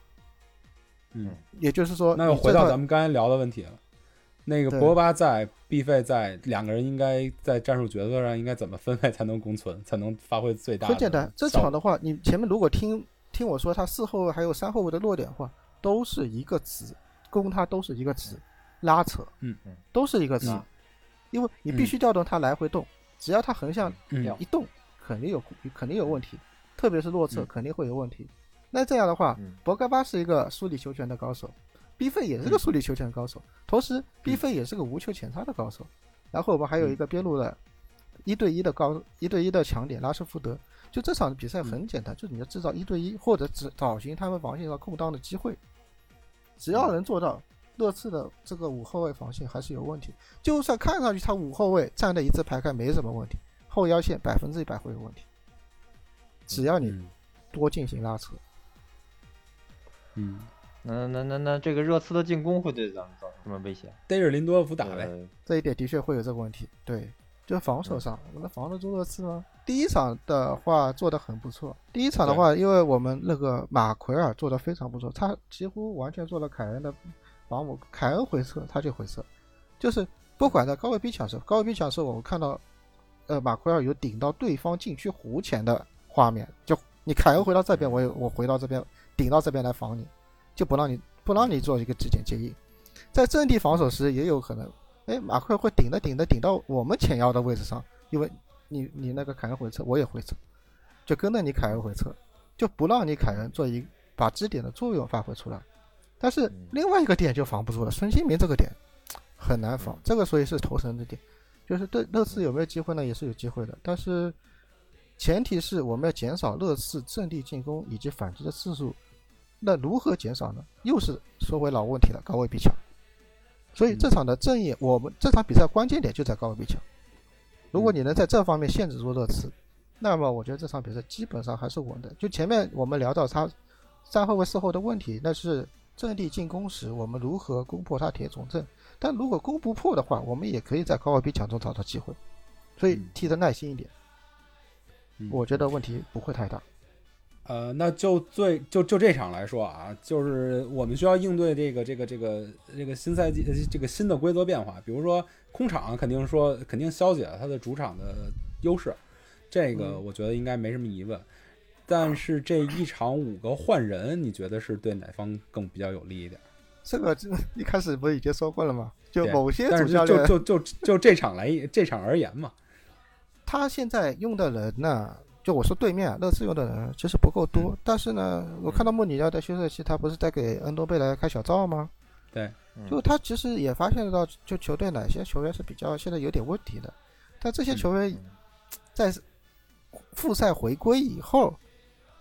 嗯，也就是说，那又回到咱们刚才聊的问题了。那个博格巴在，B 费在，两个人应该在战术角色上应该怎么分配才能共存，才能发挥最大？很简单，这场的话，你前面如果听听我说，他四后卫还有三后卫的弱点的话，都是一个词，攻他都是一个词，拉扯，嗯。嗯，都是一个词。嗯，因为你必须调动他来回动，只要他横向一动，肯定有肯定有问题，特别是落侧嗯。肯定会有问题。那这样的话嗯，博格巴是一个梳理球权的高手，B 费也是个梳理球权的高手，同时 B 费也是个无球前插的高手。然后我们还有一个边路的一对一的高一对一的强点拉什福德。就这场比赛很简单，就是你要制造一对一或者只找寻他们防线上空档的机会，只要能做到。热刺的这个五后卫防线还是有问题，就算看上去他五后卫站的一字排开没什么问题，后腰线百分之一百会有问题。只要你嗯多进行拉扯，嗯，那那那那这个热刺的进攻会对咱们造成什么威胁？逮着林多夫打呗。呃这一点的确会有这个问题。对，就是防守上，我们的防得住热刺吗？第一场的话做得很不错。第一场的话，因为我们那个马奎尔做得非常不错，他几乎完全做了凯恩的保姆，凯恩回撤他就回撤，就是不管在高位逼抢时，高位逼抢时我们看到，呃，马奎尔有顶到对方禁区弧前的画面，就你凯恩回到这边，我也我回到这边顶到这边来防你，就不让你不让你做一个直接接应。在阵地防守时也有可能，哎，马奎尔会顶着顶着顶到我们前腰的位置上，因为你你那个凯恩回撤，我也回撤，就跟着你凯恩回撤，就不让你凯恩做一把支点的作用发挥出来。但是嗯另外一个点就防不住了，孙兴民这个点很难防，这个所以是头神的点，就是对热刺有没有机会呢？也是有机会的，但是前提是我们要减少热刺阵地进攻以及反击的次数。那如何减少呢？又是说回老问题了，高位逼抢。所以这场的正义，我们这场比赛关键点就在高位逼抢。如果你能在这方面限制住热刺，那么我觉得这场比赛基本上还是稳的。就前面我们聊到他三后卫四后的问题，那是阵地进攻时我们如何攻破他铁总阵。但如果攻不破的话，我们也可以在高位逼抢中找到机会。所以踢得耐心一点，嗯我觉得问题不会太大。呃，那就最就就这场来说啊，就是我们需要应对这个这个这个这个新赛季呃这个新的规则变化，比如说空场肯定说肯定消解了他的主场的优势，这个嗯我觉得应该没什么疑问。但是这一场五个换人，你觉得是对哪方更比较有利一点？这个这一开始不是已经说过了吗？就某些主教练，就就就就就这场来这场而言嘛，他现在用的人呢，就我说对面啊热刺用的人其实不够多，但是呢，我看到穆里尼奥在休赛期，他不是在给恩多贝莱开小灶吗？对，嗯。就他其实也发现得到，就球队哪些球员是比较现在有点问题的，但这些球员嗯。在复赛回归以后，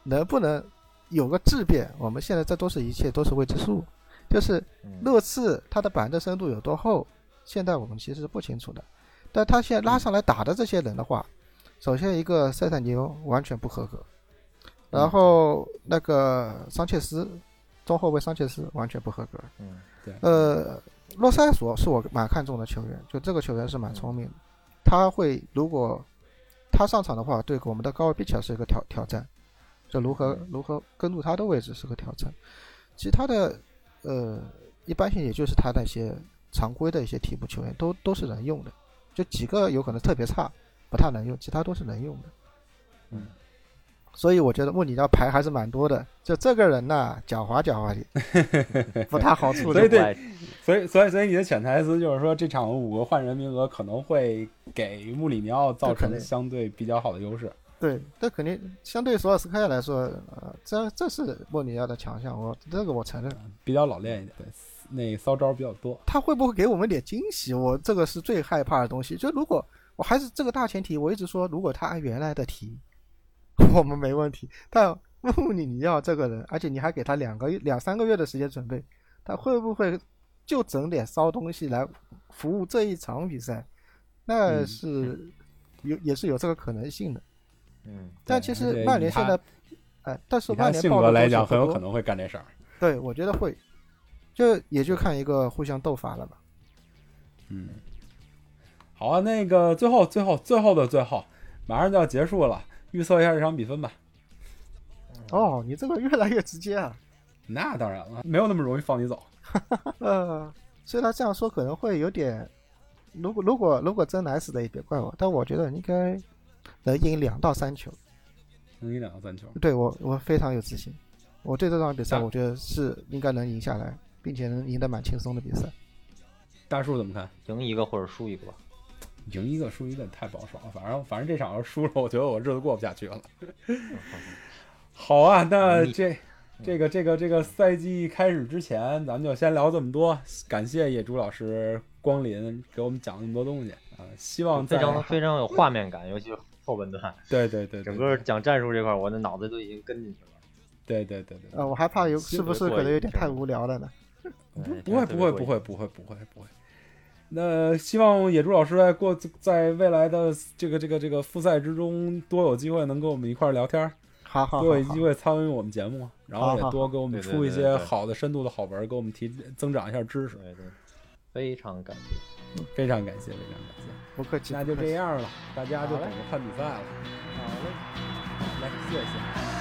能不能有个质变？我们现在这都是一切都是未知数，就是嗯。热刺它的板凳深度有多厚，现在我们其实是不清楚的。但他现在拉上来打的这些人的话，首先一个塞坦尼欧完全不合格，然后那个桑切斯，中后卫桑切斯完全不合格。嗯呃，洛塞索是我蛮看重的球员，就这个球员是蛮聪明的，他会如果他上场的话，对我们的高位逼抢是一个挑挑战，就如何如何跟住他的位置是个挑战。其他的呃一般性也就是他那些常规的一些替补球员都都是能用的，就几个有可能特别差不太能用，其他都是能用的。嗯所以我觉得穆里尼奥牌还是蛮多的，就这个人呐，狡猾狡猾的，[laughs] 不太好处理。所以对所以所以所以你的潜台词就是说，这场五个换人名额可能会给穆里尼奥造成相对比较好的优势。对，这肯定相对索尔斯克亚来说，呃，这这是莫里尼奥的强项，我这个我承认。比较老练一点，对，那骚招比较多。他会不会给我们点惊喜？我这个是最害怕的东西。就如果我还是这个大前提，我一直说，如果他按原来的提，我们没问题。但穆里尼奥这个人，而且你还给他两个月、两三个月的时间准备，他会不会就整点骚东西来服务这一场比赛？那嗯是有也是有这个可能性的。嗯，但其实曼联现在，哎，但是曼联报的格来讲，很有可能会干这事儿。对，我觉得会，就也就看一个互相斗法了吧。嗯，好啊，那个最后最后最后的最后，马上就要结束了，预测一下这场比分吧。哦，你这个越来越直接啊。那当然了，没有那么容易放你走。[laughs] 呃，虽然这样说可能会有点，如果如果如果真来死的也别怪我，但我觉得应该能赢两到三球。能赢两到三球。对我我非常有自信，我对这场比赛我觉得是应该能赢下来，并且能赢得蛮轻松的比赛。大树怎么看？赢一个或者输一个吧。赢一个输一个太保守了，反正反正这场要输了，我觉得我日子过不下去了。[laughs] 好啊，那这这个这个这个赛季开始之前，咱们就先聊这么多。感谢野猪老师光临，给我们讲那么多东西啊！希望非在常非常有画面感，尤其是后半段，对对对，对整个讲战术这块儿，我的脑子都已经跟进去了。对对对对，呃，我还怕有是不是可能有点太无聊了呢？对不会不会不，会不会不会不会。那希望野猪老师在过在未来的这个这个这个复赛之中，多有机会能跟我们一块儿聊天儿，好好多有机会参与我们节目，然后也多给我们出一些好的深度的好文，给我们提增长一下知识。对对，非常感谢。非常感谢，非常感谢。不客气，那就。这样了，大家就等着看比赛了。好嘞。来，谢谢。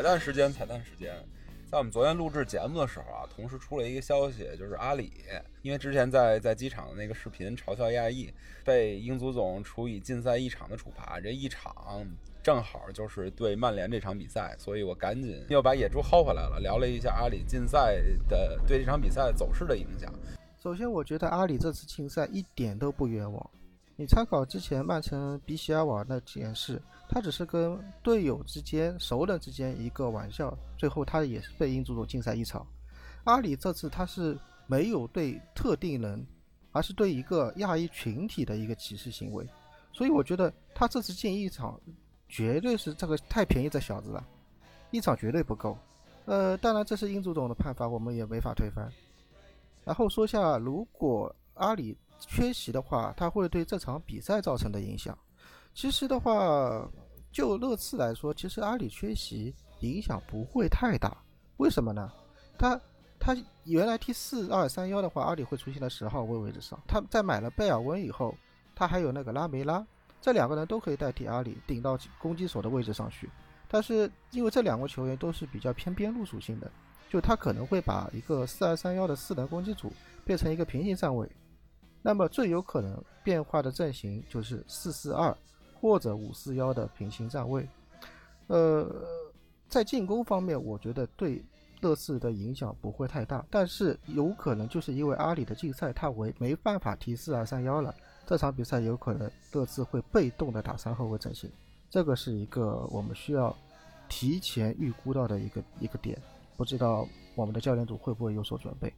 彩蛋时间，彩蛋时间。在我们昨天录制节目的时候啊，同时出了一个消息，就是阿里，因为之前在在机场的那个视频嘲笑亚裔，被英足总处以禁赛一场的处罚，这一场正好就是对曼联这场比赛，所以我赶紧又把野猪薅回来了，聊了一下阿里禁赛的对这场比赛走势的影响。首先，我觉得阿里这次禁赛一点都不冤枉。你参考之前曼城比西尔瓦那件事，他只是跟队友之间、熟人之间一个玩笑，最后他也是被英足总禁赛一场。阿里这次他是没有对特定人，而是对一个亚裔群体的一个歧视行为，所以我觉得他这次禁一场，绝对是这个太便宜这小子了，一场绝对不够。呃，当然这是英足总的判罚，我们也没法推翻。然后说下，如果阿里缺席的话，他会对这场比赛造成的影响。其实的话，就热刺来说，其实阿里缺席影响不会太大。为什么呢？他他原来踢四二三幺的话，阿里会出现在十号位位置上。他在买了贝尔温以后，他还有那个拉梅拉，这两个人都可以代替阿里顶到攻击手的位置上去。但是因为这两个球员都是比较偏边路属性的，就他可能会把一个四二三幺的四人攻击组变成一个平行站位，那么最有可能变化的阵型就是四四二或者五四幺的平行站位。呃，在进攻方面，我觉得对热刺的影响不会太大，但是有可能就是因为阿里的竞赛，他为没办法提四二三幺了，这场比赛有可能热刺会被动的打三后卫阵型，这个是一个我们需要提前预估到的一个一个点，不知道我们的教练组会不会有所准备。